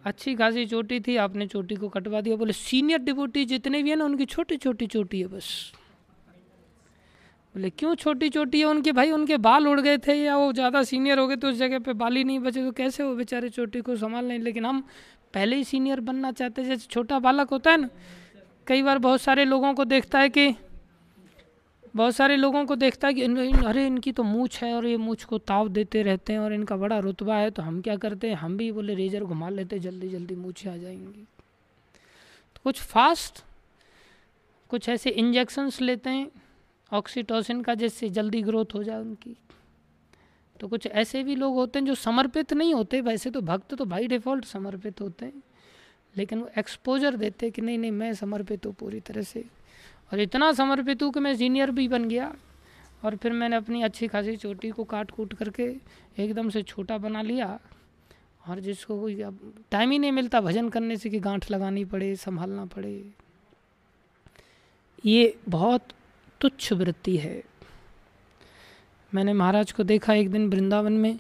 S1: अच्छी खासी चोटी थी, आपने चोटी को कटवा दिया। बोले सीनियर डिपोटी जितने भी हैं ना, उनकी छोटी छोटी चोटी है बस। बोले क्यों छोटी छोटी है उनके भाई? उनके बाल उड़ गए थे या वो ज़्यादा सीनियर हो गए तो उस जगह पे? बाल ही नहीं बचे तो कैसे वो बेचारे चोटी को संभाल लें लेकिन हम पहले ही सीनियर बनना चाहते हैं। जैसे छोटा बालक होता है ना कई बार बहुत सारे लोगों को देखता है कि बहुत सारे लोगों को देखता है कि इन, इन, अरे इनकी तो मूछ है और ये मूछ को ताव देते रहते हैं और इनका बड़ा रुतबा है तो हम क्या करते हैं? हम भी बोले रेजर घुमा लेते जल्दी जल्दी मूछे आ जाएँगी। तो कुछ फास्ट कुछ ऐसे इंजेक्शन्स लेते हैं। ऑक्सीटोसिन का जिससे जल्दी ग्रोथ हो जाए उनकी। तो कुछ ऐसे भी लोग होते हैं जो समर्पित नहीं होते, वैसे तो भक्त तो भाई डिफ़ॉल्ट समर्पित होते हैं, लेकिन वो एक्सपोजर देते कि नहीं नहीं, मैं समर्पित हूँ पूरी तरह से। और इतना समर्पित हूँ कि मैं सीनियर भी बन गया, और फिर मैंने अपनी अच्छी खासी चोटी को काट कूट करके एकदम से छोटा बना लिया, और जिसको कोई अब टाइम ही नहीं मिलता भजन करने से कि गांठ लगानी पड़े, संभालना पड़े। ये बहुत तुच्छ वृत्ति है। मैंने महाराज को देखा एक दिन वृंदावन में।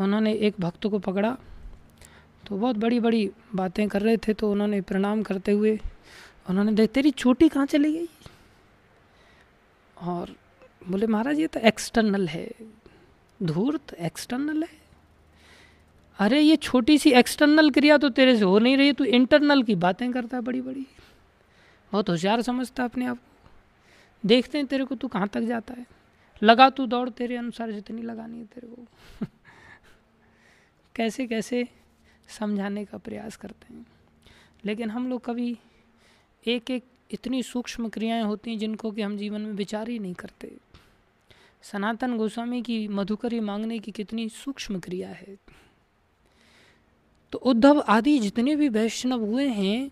S1: उन्होंने एक भक्त को पकड़ा। तो बहुत बड़ी बड़ी बातें कर रहे थे तो उन्होंने प्रणाम करते हुए उन्होंने देख तेरी चोटी कहाँ चली गई? और बोले, महाराज, ये तो एक्सटर्नल है। धूर्त एक्सटर्नल है। अरे, ये छोटी सी एक्सटर्नल क्रिया तो तेरे से हो नहीं रही तू इंटरनल की बातें करता है बड़ी बड़ी बहुत होशियार समझता अपने आप को। देखते हैं तेरे को तू कहाँ तक जाता है। लगा तू दौड़ तेरे अनुसार, जितनी लगानी है तेरे को। <laughs> कैसे कैसे समझाने का प्रयास करते हैं। लेकिन हम लोग कभी एक एक इतनी सूक्ष्म क्रियाएँ होती हैं जिनको कि हम जीवन में विचार ही नहीं करते। सनातन गोस्वामी की मधुकरी मांगने की कितनी सूक्ष्म क्रिया है। तो उद्धव आदि जितने भी वैष्णव हुए हैं,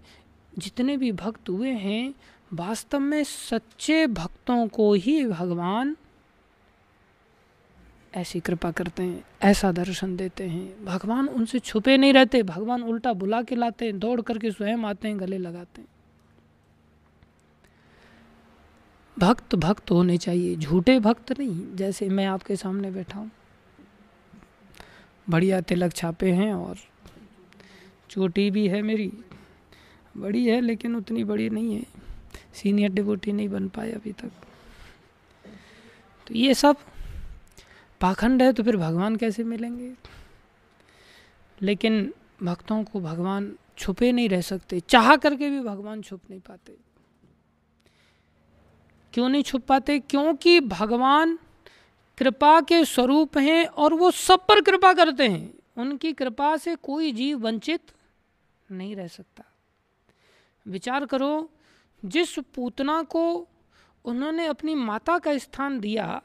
S1: जितने भी भक्त हुए हैं वास्तव में सच्चे भक्तों को ही भगवान ऐसी कृपा करते हैं, ऐसा दर्शन देते हैं। भगवान उनसे छुपे नहीं रहते, भगवान उल्टा बुला के लाते हैं, दौड़ करके स्वयं आते हैं, गले लगाते हैं। भक्त भक्त होने चाहिए, झूठे भक्त नहीं, जैसे मैं आपके सामने बैठा हूँ। बढ़िया तिलक छापे हैं और चोटी भी है मेरी, बड़ी है लेकिन उतनी बड़ी नहीं है। सीनियर डिबोटी नहीं बन पाए अभी तक। तो ये सब, पाखंड है तो फिर भगवान कैसे मिलेंगे? लेकिन भक्तों को भगवान छुपे नहीं रह सकते। चाह करके भी भगवान छुप नहीं पाते। क्यों नहीं छुप पाते? क्योंकि भगवान कृपा के स्वरूप हैं और वो सब पर कृपा करते हैं। उनकी कृपा से कोई जीव वंचित नहीं रह सकता। विचार करो जिस पूतना को उन्होंने अपनी माता का स्थान दिया,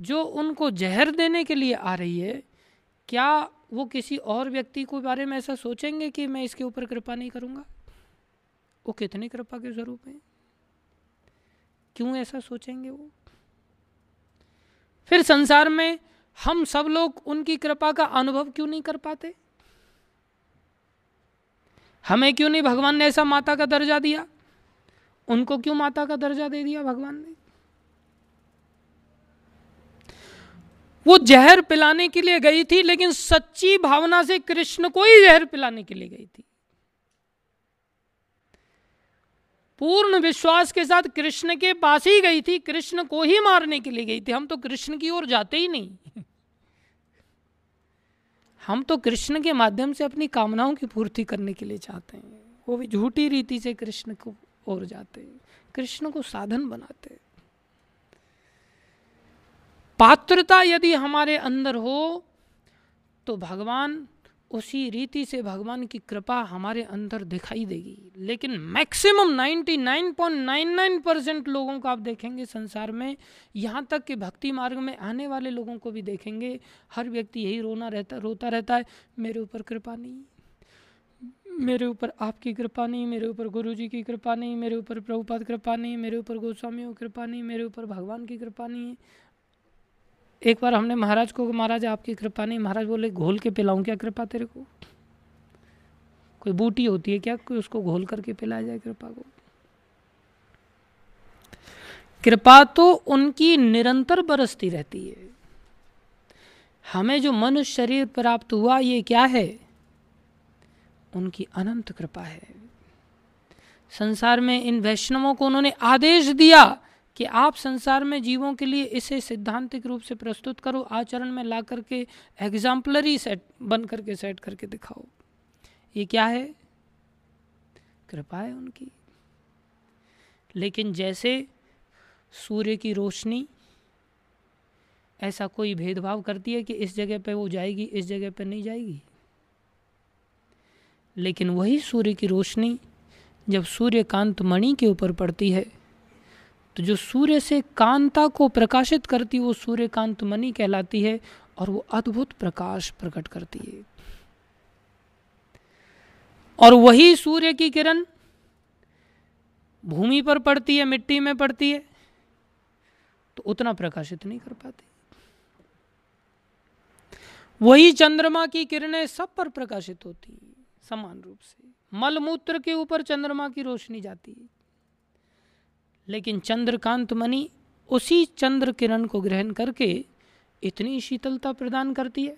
S1: जो उनको जहर देने के लिए आ रही है, क्या वो किसी और व्यक्ति को बारे में ऐसा सोचेंगे कि मैं इसके ऊपर कृपा नहीं करूँगा? वो कितनी कृपा के स्वरूप हैं? क्यों ऐसा सोचेंगे वो? फिर संसार में हम सब लोग उनकी कृपा का अनुभव क्यों नहीं कर पाते? हमें क्यों नहीं भगवान ने ऐसा माता का दर्जा दिया? उनको क्यों माता का दर्जा दे दिया भगवान ने? वो जहर पिलाने के लिए गई थी, लेकिन सच्ची भावना से कृष्ण को ही जहर पिलाने के लिए गई थी। पूर्ण विश्वास के साथ कृष्ण के पास ही गई थी, कृष्ण को ही मारने के लिए गई थी। हम तो कृष्ण की ओर जाते ही नहीं। हम तो कृष्ण के माध्यम से अपनी कामनाओं की पूर्ति करने के लिए चाहते हैं। वो भी झूठी रीति से कृष्ण को ओर जाते कृष्ण को साधन बनाते पात्रता यदि हमारे अंदर हो तो भगवान उसी रीति से भगवान की कृपा हमारे अंदर दिखाई देगी। लेकिन मैक्सिमम 99.99 परसेंट लोगों को आप देखेंगे संसार में, यहाँ तक कि भक्ति मार्ग में आने वाले लोगों को भी देखेंगे, हर व्यक्ति यही रोना रहता, रोता रहता है, मेरे ऊपर कृपा नहीं मेरे ऊपर आपकी कृपा नहीं, मेरे ऊपर गुरु जी की कृपा नहीं, मेरे ऊपर प्रभुपाद कृपा नहीं, मेरे ऊपर गोस्वामियों की कृपा नहीं, मेरे ऊपर भगवान की कृपा नहीं। एक बार हमने महाराज को, महाराज आपकी कृपा नहीं। महाराज बोले, घोल के पिलाऊं क्या कृपा तेरे को? कोई बूटी होती है क्या? कोई उसको घोल करके पिलाया जाए कृपा को? कृपा तो उनकी निरंतर बरसती रहती है। हमें जो मनुष्य शरीर प्राप्त हुआ, ये क्या है? उनकी अनंत कृपा है। संसार में इन वैष्णवों को उन्होंने आदेश दिया कि आप संसार में जीवों के लिए इसे सिद्धांतिक रूप से प्रस्तुत करो, आचरण में ला करके एग्जाम्पलरी सेट बन करके सेट करके दिखाओ। ये क्या है? कृपा है उनकी। लेकिन जैसे सूर्य की रोशनी, ऐसा कोई भेदभाव करती है कि इस जगह पे वो जाएगी, इस जगह पे नहीं जाएगी? लेकिन वही सूर्य की रोशनी जब सूर्यकांत मणि के ऊपर पड़ती है तो जो सूर्य से कांता को प्रकाशित करती वो सूर्यकांत मणि कहलाती है और वो अद्भुत प्रकाश प्रकट करती है। और वही सूर्य की किरण भूमि पर पड़ती है, मिट्टी में पड़ती है तो उतना प्रकाशित नहीं कर पाती। वही चंद्रमा की किरणें सब पर प्रकाशित होती समान रूप से। मलमूत्र के ऊपर चंद्रमा की रोशनी जाती है। लेकिन चंद्रकांत मणि उसी चंद्र किरण को ग्रहण करके इतनी शीतलता प्रदान करती है,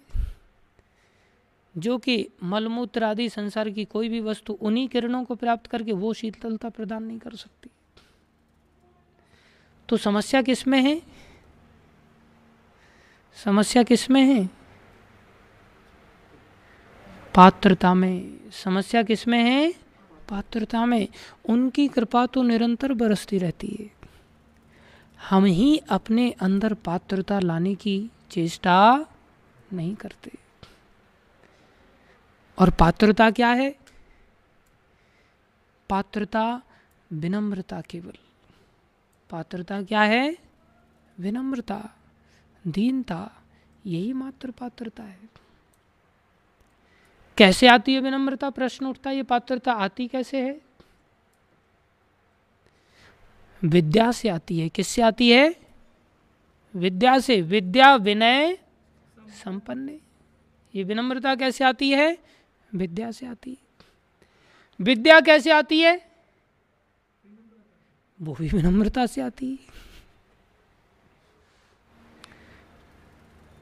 S1: जो कि मलमूत्र आदि संसार की कोई भी वस्तु उन्हीं किरणों को प्राप्त करके वो शीतलता प्रदान नहीं कर सकती। तो समस्या किसमें है? समस्या किसमें है? पात्रता में। समस्या किसमें है? पात्रता में। उनकी कृपा तो निरंतर बरसती रहती है। हम ही अपने अंदर पात्रता लाने की चेष्टा नहीं करते। और पात्रता क्या है? पात्रता विनम्रता केवल। पात्रता क्या है? विनम्रता, दीनता, यही मात्र पात्रता है। कैसे आती है विनम्रता? प्रश्न उठता है, ये पात्रता आती कैसे है? विद्या से आती है। किससे आती है? विद्या से। विद्या विनय संपन्न ये विनम्रता कैसे आती है? विद्या से आती है। विद्या कैसे आती है? वो भी विनम्रता से आती है।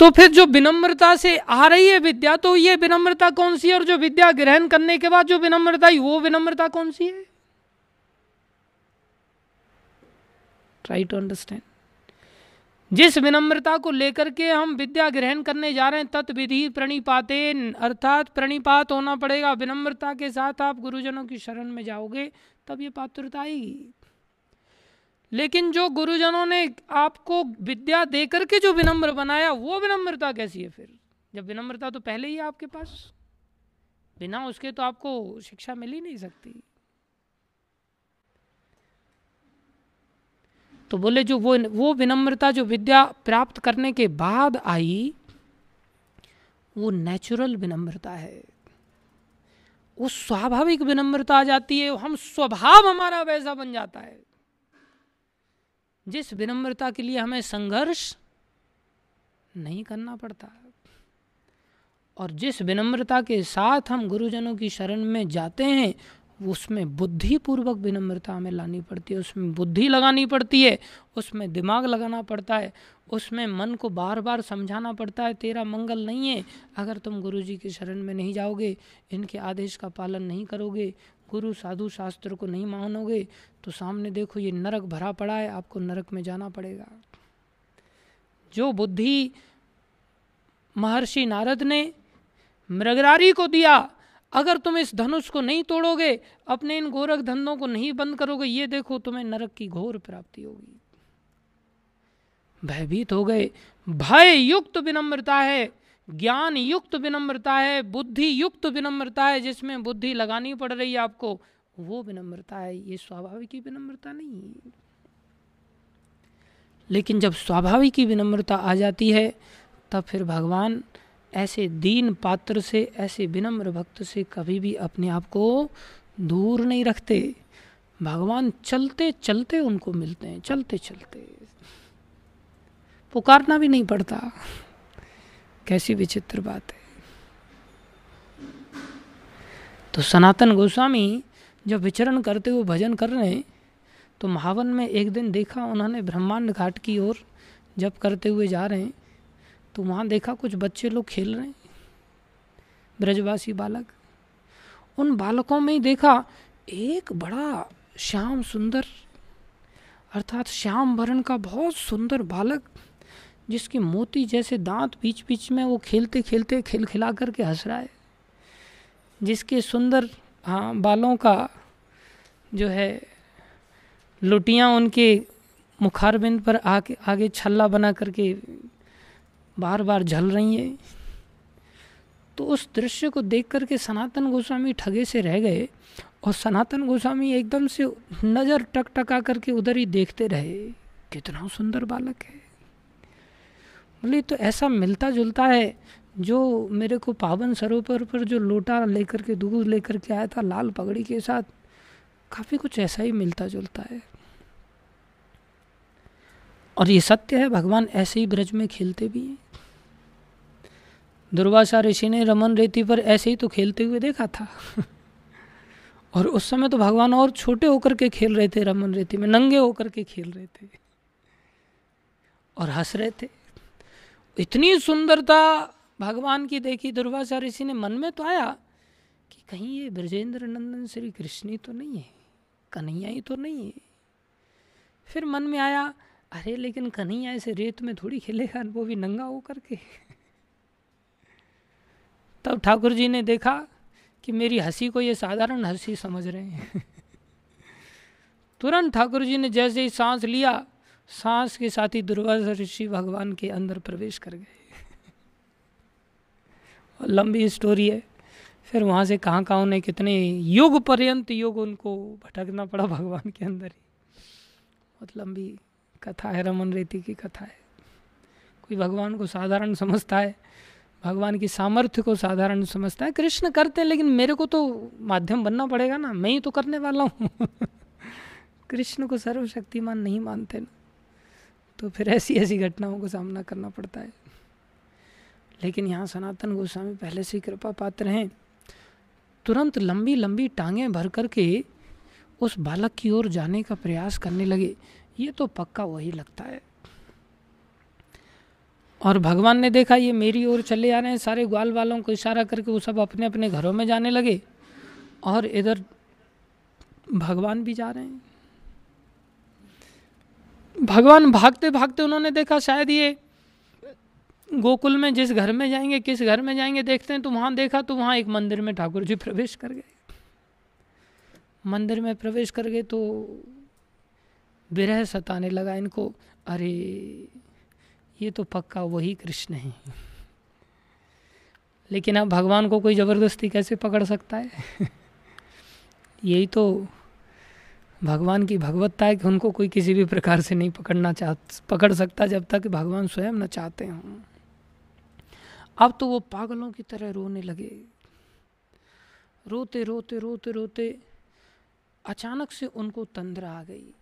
S1: तो फिर जो विनम्रता से आ रही है विद्या तो ये विनम्रता कौन सी है? और जो विद्या ग्रहण करने के बाद जो विनम्रता वो विनम्रता कौन सी है? ट्राई टू अंडरस्टैंड जिस विनम्रता को लेकर के हम विद्या ग्रहण करने जा रहे हैं तत्विधि प्रणिपाते अर्थात प्रणिपात होना पड़ेगा। विनम्रता के साथ आप गुरुजनों की शरण में जाओगे, तब ये पात्रता आएगी। लेकिन जो गुरुजनों ने आपको विद्या दे करके जो विनम्र बनाया, वो विनम्रता कैसी है फिर? जब विनम्रता तो पहले ही आपके पास। बिना उसके तो आपको शिक्षा मिल ही नहीं सकती। तो बोले, जो वो वो विनम्रता, जो विद्या प्राप्त करने के बाद आई, वो नेचुरल विनम्रता है। वो स्वाभाविक विनम्रता आ जाती है, हम स्वभाव हमारा वैसा बन जाता है। जिस विनम्रता के लिए हमें संघर्ष नहीं करना पड़ता। और जिस विनम्रता के साथ हम गुरुजनों की शरण में जाते हैं, उसमें बुद्धि पूर्वक विनम्रता हमें लानी पड़ती है, उसमें बुद्धि लगानी पड़ती है, उसमें दिमाग लगाना पड़ता है, उसमें मन को बार बार समझाना पड़ता है, तेरा मंगल नहीं है, अगर तुम गुरु जी की शरण में नहीं जाओगे, इनके आदेश का पालन नहीं करोगे गुरु साधु शास्त्र को नहीं मानोगे तो सामने देखो ये नरक भरा पड़ा है, आपको नरक में जाना पड़ेगा। जो बुद्धि महर्षि नारद ने मृगरारी को दिया, अगर तुम इस धनुष को नहीं तोड़ोगे, अपने इन गोरख धंधों को नहीं बंद करोगे, ये देखो तुम्हें नरक की घोर प्राप्ति होगी। भयभीत हो गए भय युक्त विनम्रता है ज्ञान युक्त विनम्रता है, बुद्धि युक्त विनम्रता है, जिसमें बुद्धि लगानी पड़ रही है आपको, वो विनम्रता है। ये स्वाभाविक ही विनम्रता नहीं है। लेकिन जब स्वाभाविक की विनम्रता आ जाती है, तब फिर भगवान ऐसे दीन पात्र से, ऐसे विनम्र भक्त से कभी भी अपने आप को दूर नहीं रखते। भगवान चलते चलते उनको मिलते हैं, चलते चलते। पुकारना भी नहीं पड़ता। कैसी विचित्र बात है। तो सनातन गोस्वामी जब विचरण करते हुए भजन कर रहे हैं तो महावन में एक दिन देखा उन्होंने ब्रह्मांड घाट की ओर जब करते हुए जा रहे हैं तो वहाँ देखा कुछ बच्चे लोग खेल रहे हैं। ब्रजवासी बालक, उन बालकों में ही देखा एक बड़ा श्याम सुंदर, अर्थात श्याम वर्ण का बहुत सुंदर बालक जिसके मोती जैसे दांत बीच बीच में वो खेलते खेलते खिल खिला करके हंस रहा है। जिसके सुंदर हाँ बालों का जो है, लुटियाँ उनके मुखारबिंद पर आके, आगे छल्ला बना करके बार बार झल रही हैं। तो उस दृश्य को देख करके सनातन गोस्वामी ठगे से रह गए और सनातन गोस्वामी एकदम से नज़र टक टका करके उधर ही देखते रहे। कितना सुंदर बालक है। बोले तो ऐसा मिलता जुलता है जो मेरे को पावन सरोवर पर जो लोटा लेकर के, दूध लेकर के आया था लाल पगड़ी के साथ, काफ़ी कुछ ऐसा ही मिलता जुलता है। और ये सत्य है, भगवान ऐसे ही ब्रज में खेलते भी हैं। दुर्वासा ऋषि ने रमन रेती पर ऐसे ही तो खेलते हुए देखा था। <laughs> और उस समय तो भगवान और छोटे होकर के खेल रहे थे, रमन रेती में नंगे होकर के खेल रहे थे। और हंस रहे थे। इतनी सुंदरता भगवान की देखी, दुर्वासा ऋषि ने मन में तो आया कि कहीं ये ब्रजेंद्र नंदन श्री कृष्ण तो नहीं है, कन्हैया ही तो नहीं है। फिर मन में आया, अरे लेकिन कन्हैया ऐसे रेत में थोड़ी खेलेगा, वो भी नंगा हो करके तब ठाकुर जी ने देखा कि मेरी हँसी को ये साधारण हँसी समझ रहे हैं। तुरंत ठाकुर जी ने जैसे ही सांस लिया सांस के साथ ही दुर्वासा ऋषि भगवान के अंदर प्रवेश कर गए। और लंबी स्टोरी है। फिर वहाँ से कहाँ कहाँ उन्हें कितने युग पर्यंत युग उनको भटकना पड़ा भगवान के अंदर ही। बहुत लंबी कथा है, रमन रेती की कथा है। कोई भगवान को साधारण समझता है, भगवान की सामर्थ्य को साधारण समझता है। कृष्ण करते हैं, लेकिन मेरे को तो माध्यम बनना पड़ेगा ना। मैं ही तो करने वाला हूँ। <laughs> कृष्ण को सर्वशक्तिमान नहीं मानते ना। तो फिर ऐसी ऐसी घटनाओं का सामना करना पड़ता है। लेकिन यहाँ सनातन गोस्वामी पहले से कृपा पात्र हैं। तुरंत लंबी लंबी टांगें भर करके उस बालक की ओर जाने का प्रयास करने लगे। ये तो पक्का वही लगता है। और भगवान ने देखा, ये मेरी ओर चले आ रहे हैं। सारे ग्वाल वालों को इशारा करके वो सब अपने अपने घरों में जाने लगे। और इधर भगवान भी जा रहे हैं। भगवान भागते भागते उन्होंने देखा, शायद ये गोकुल में जिस घर में जाएँगे, किस घर में जाएँगे, देखते हैं तो वहाँ देखा तो वहाँ एक मंदिर में ठाकुर जी प्रवेश कर गए। मंदिर में प्रवेश कर गए तो विरह सताने लगा इनको, अरे, ये तो पक्का वही कृष्ण है। लेकिन अब भगवान को कोई ज़बरदस्ती कैसे पकड़ सकता है? <laughs> यही तो भगवान की भगवत्ता है कि उनको कोई किसी भी प्रकार से नहीं पकड़ना चाह, पकड़ सकता जब तक भगवान स्वयं न चाहते हों। अब तो वो पागलों की तरह रोने लगे। रोते रोते रोते रोते अचानक से उनको तंद्रा आ गई।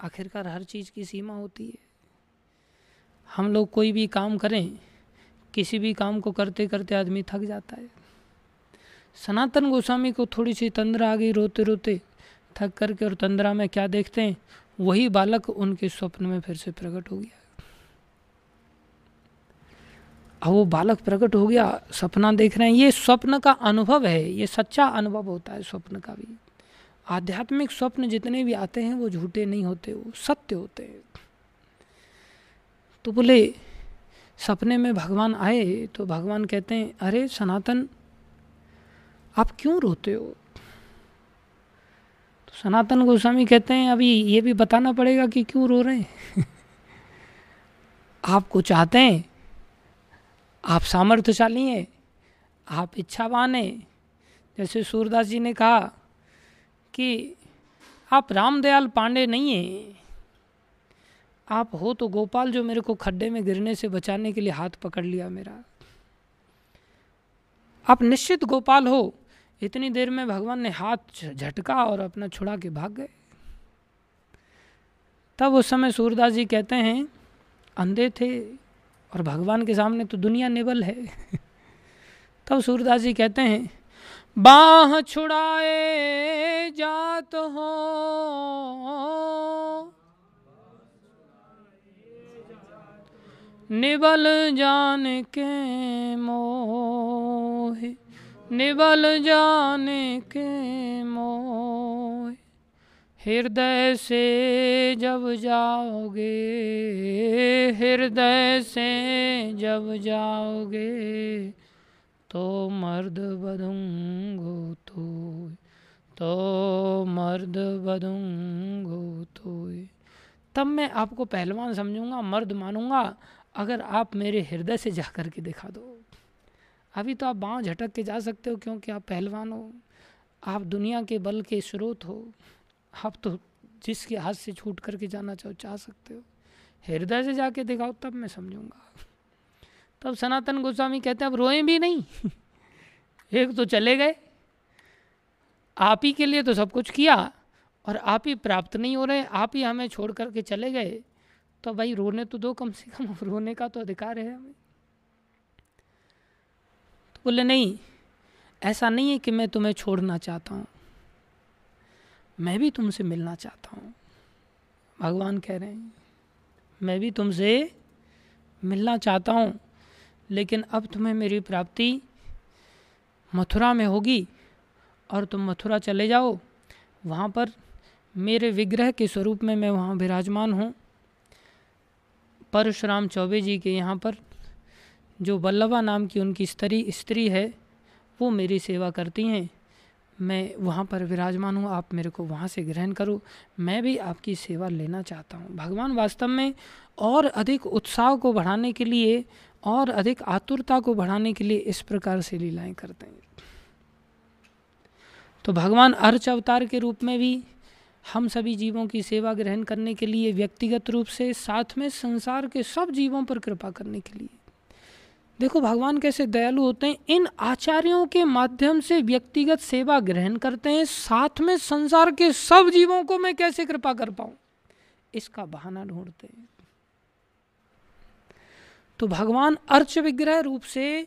S1: आखिरकार हर चीज़ की सीमा होती है। हम लोग कोई भी काम करें, किसी भी काम को करते करते आदमी थक जाता है। सनातन गोस्वामी को थोड़ी सी तंद्रा आ गई रोते रोते। थक करके और तंद्रा में क्या देखते हैं? वही बालक उनके स्वप्न में फिर से प्रकट हो गया। अब वो बालक प्रकट हो गया, सपना देख रहे हैं। ये स्वप्न का अनुभव है, ये सच्चा अनुभव होता है स्वप्न का भी। आध्यात्मिक स्वप्न जितने भी आते हैं, वो झूठे नहीं होते, वो सत्य होते हैं। तो बोले, सपने में भगवान आए तो भगवान कहते हैं, अरे सनातन, आप क्यों रोते हो? सनातन गोस्वामी कहते हैं, अभी ये भी बताना पड़ेगा कि क्यों रो रहे हैं? <laughs> आपको चाहते हैं, आप सामर्थ्यशाली हैं, आप इच्छावान हैं। जैसे सूरदास जी ने कहा कि आप रामदयाल पांडे नहीं हैं। आप हो तो गोपाल जो मेरे को खड्डे में गिरने से बचाने के लिए हाथ पकड़ लिया मेरा। आप निश्चित गोपाल हो इतनी देर में भगवान ने हाथ झटका और अपना छुड़ा के भाग गए। तब उस समय सूरदास जी कहते हैं, अंधे थे और भगवान के सामने तो दुनिया निबल है। <laughs> तब सूरदास जी कहते हैं, बाह छुड़ाए जात हो। निबल जान के मोह। निबल जाने के मोह हृदय से जब जाओगे, हृदय से जब जाओगे तो मर्द बदूंगो तो तो मर्द बदूंगो तो तब मैं आपको पहलवान समझूँगा, मर्द मानूँगा, अगर आप मेरे हृदय से जा कर के दिखा दो। अभी तो आप बाँव झटक के जा सकते हो क्योंकि आप पहलवान हो। आप दुनिया के बल के स्रोत हो। आप तो जिसके हाथ से छूट करके जाना चाहो चाह सकते हो। हृदय से जाके दिखाओ, तब मैं समझूँगा। तब सनातन गोस्वामी कहते हैं, अब रोए भी नहीं। <laughs> एक तो चले गए। आप ही के लिए तो सब कुछ किया और आप ही प्राप्त नहीं हो रहे, आप ही हमें छोड़ करके चले गए। तो भाई रोने तो दो कम से कम रोने का तो अधिकार है हमें। बोले नहीं। ऐसा नहीं है कि मैं तुम्हें छोड़ना चाहता हूँ। मैं भी तुमसे मिलना चाहता हूँ। भगवान कह रहे हैं, मैं भी तुमसे मिलना चाहता हूँ, लेकिन अब तुम्हें मेरी प्राप्ति मथुरा में होगी और तुम मथुरा चले जाओ। वहाँ पर मेरे विग्रह के स्वरूप में मैं वहाँ विराजमान हूँ। परशुराम चौबे जी के यहाँ पर जो वल्लभा नाम की उनकी स्त्री स्त्री है, वो मेरी सेवा करती हैं। मैं वहाँ पर विराजमान हूँ, आप मेरे को वहाँ से ग्रहण करो। मैं भी आपकी सेवा लेना चाहता हूँ। भगवान वास्तव में और अधिक उत्साह को बढ़ाने के लिए और अधिक आतुरता को बढ़ाने के लिए इस प्रकार से लीलाएँ करते हैं। तो भगवान अर्च अवतार के रूप में भी हम सभी जीवों की सेवा ग्रहण करने के लिए व्यक्तिगत रूप से, साथ में संसार के सब जीवों पर कृपा करने के लिए देखो, भगवान कैसे दयालु होते हैं। इन आचार्यों के माध्यम से व्यक्तिगत सेवा ग्रहण करते हैं। साथ में संसार के सब जीवों को मैं कैसे कृपा कर पाऊँ? इसका बहाना ढूंढते हैं। तो भगवान अर्च विग्रह रूप से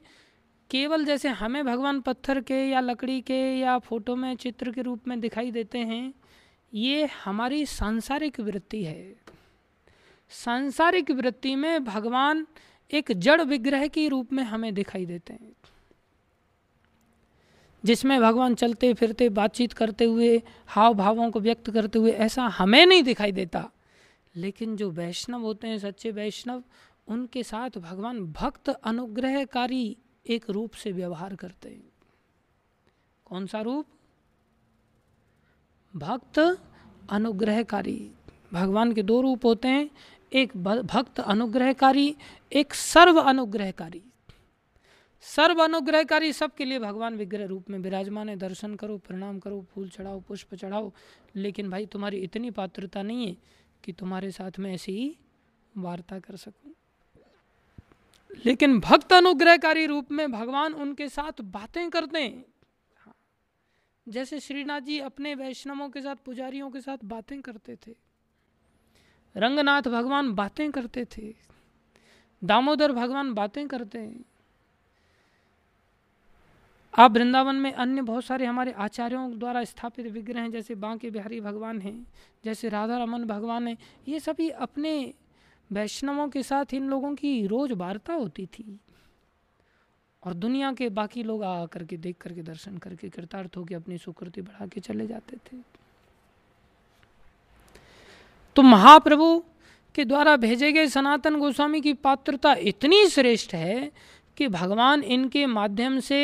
S1: केवल जैसे हमें भगवान पत्थर के या लकड़ी के या फ़ोटो में, चित्र के रूप में दिखाई देते हैं, ये हमारी सांसारिक वृत्ति है। सांसारिक वृत्ति में भगवान एक जड़ विग्रह के रूप में हमें दिखाई देते हैं, जिसमें भगवान चलते फिरते, बातचीत करते हुए हाव भावों को व्यक्त करते हुए ऐसा हमें नहीं दिखाई देता। लेकिन जो वैष्णव होते हैं, सच्चे वैष्णव, उनके साथ भगवान भक्त अनुग्रहकारी एक रूप से व्यवहार करते हैं। कौन सा रूप? भक्त अनुग्रहकारी। भगवान के दो रूप होते हैं एक भक्त अनुग्रहकारी, एक सर्व अनुग्रहकारी। सर्व अनुग्रहकारी सबके लिए भगवान विग्रह रूप में विराजमान है। दर्शन करो, प्रणाम करो, फूल चढ़ाओ, पुष्प चढ़ाओ। लेकिन भाई, तुम्हारी इतनी पात्रता नहीं है कि तुम्हारे साथ में ऐसी ही वार्ता कर सकूँ। लेकिन भक्त अनुग्रहकारी रूप में भगवान उनके साथ बातें करते हैं। हाँ। जैसे श्रीनाथ जी अपने वैष्णवों के साथ, पुजारियों के साथ बातें करते थे। रंगनाथ भगवान बातें करते थे। दामोदर भगवान बातें करते हैं। आप वृंदावन में अन्य बहुत सारे हमारे आचार्यों द्वारा स्थापित विग्रह हैं, जैसे बांके बिहारी भगवान हैं, जैसे राधा रमन भगवान हैं, ये सभी अपने वैष्णवों के साथ इन लोगों की रोज वार्ता होती थी। और दुनिया के बाकी लोग आ करके देख करके दर्शन करके कृतार्थ होकर अपनी सुकृति बढ़ा के चले जाते थे। तो महाप्रभु के द्वारा भेजे गए सनातन गोस्वामी की पात्रता इतनी श्रेष्ठ है कि भगवान इनके माध्यम से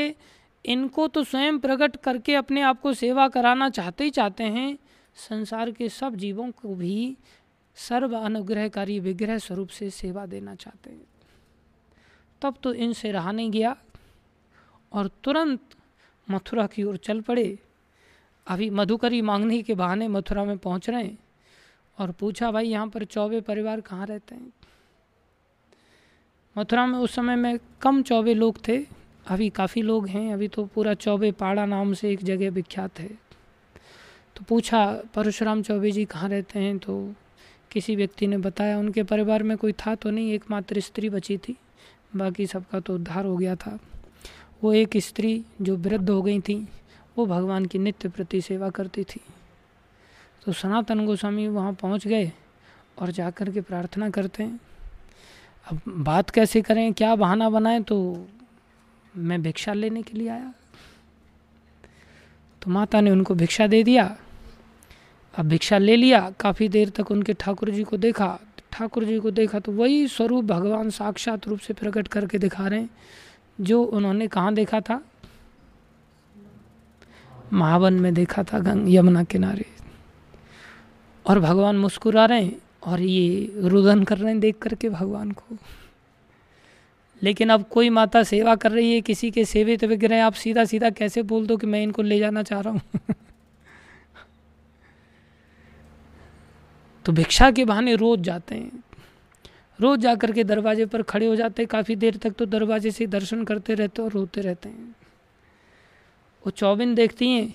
S1: इनको तो स्वयं प्रकट करके अपने आप को सेवा कराना चाहते ही चाहते हैं। संसार के सब जीवों को भी सर्व अनुग्रहकारी विग्रह स्वरूप से सेवा देना चाहते हैं। तब तो इनसे रहा नहीं गया और तुरंत मथुरा की ओर चल पड़े। अभी मधुकरी मांगने के बहाने मथुरा में पहुँच रहे हैं। और पूछा, भाई, यहाँ पर चौबे परिवार कहाँ रहते हैं? मथुरा में उस समय में कम चौबे लोग थे। अभी काफ़ी लोग हैं। अभी तो पूरा चौबे पाड़ा नाम से एक जगह विख्यात है। तो पूछा, परशुराम चौबे जी कहाँ रहते हैं? तो किसी व्यक्ति ने बताया, उनके परिवार में कोई था तो नहीं, एकमात्र स्त्री बची थी। बाकी सबका तो उद्धार हो गया था। वो एक स्त्री जो वृद्ध हो गई थी, वो भगवान की नित्य प्रति सेवा करती थी। तो सनातन गोस्वामी वहाँ पहुँच गए और जा कर के प्रार्थना करते हैं। अब बात कैसे करें, क्या बहाना बनाएँ तो मैं भिक्षा लेने के लिए आया। तो माता ने उनको भिक्षा दे दिया। अब भिक्षा ले लिया, काफ़ी देर तक उनके ठाकुर जी को देखा। ठाकुर जी को देखा तो वही स्वरूप भगवान साक्षात रूप से प्रकट करके दिखा रहे हैं, जो उन्होंने कहाँ देखा था? महावन में देखा था गंग, यमुना किनारे। और भगवान मुस्कुरा रहे हैं और ये रुदन कर रहे हैं देख करके भगवान को। लेकिन अब कोई माता सेवा कर रही है, किसी के सेवित विग्रह आप सीधा सीधा कैसे बोल दो कि मैं इनको ले जाना चाह रहा हूँ? तो भिक्षा के बहाने रोज जाते हैं। रोज जा कर के दरवाजे पर खड़े हो जाते हैं। काफ़ी देर तक तो दरवाजे से दर्शन करते रहते और रोते रहते हैं। वो चौबिन देखती हैं,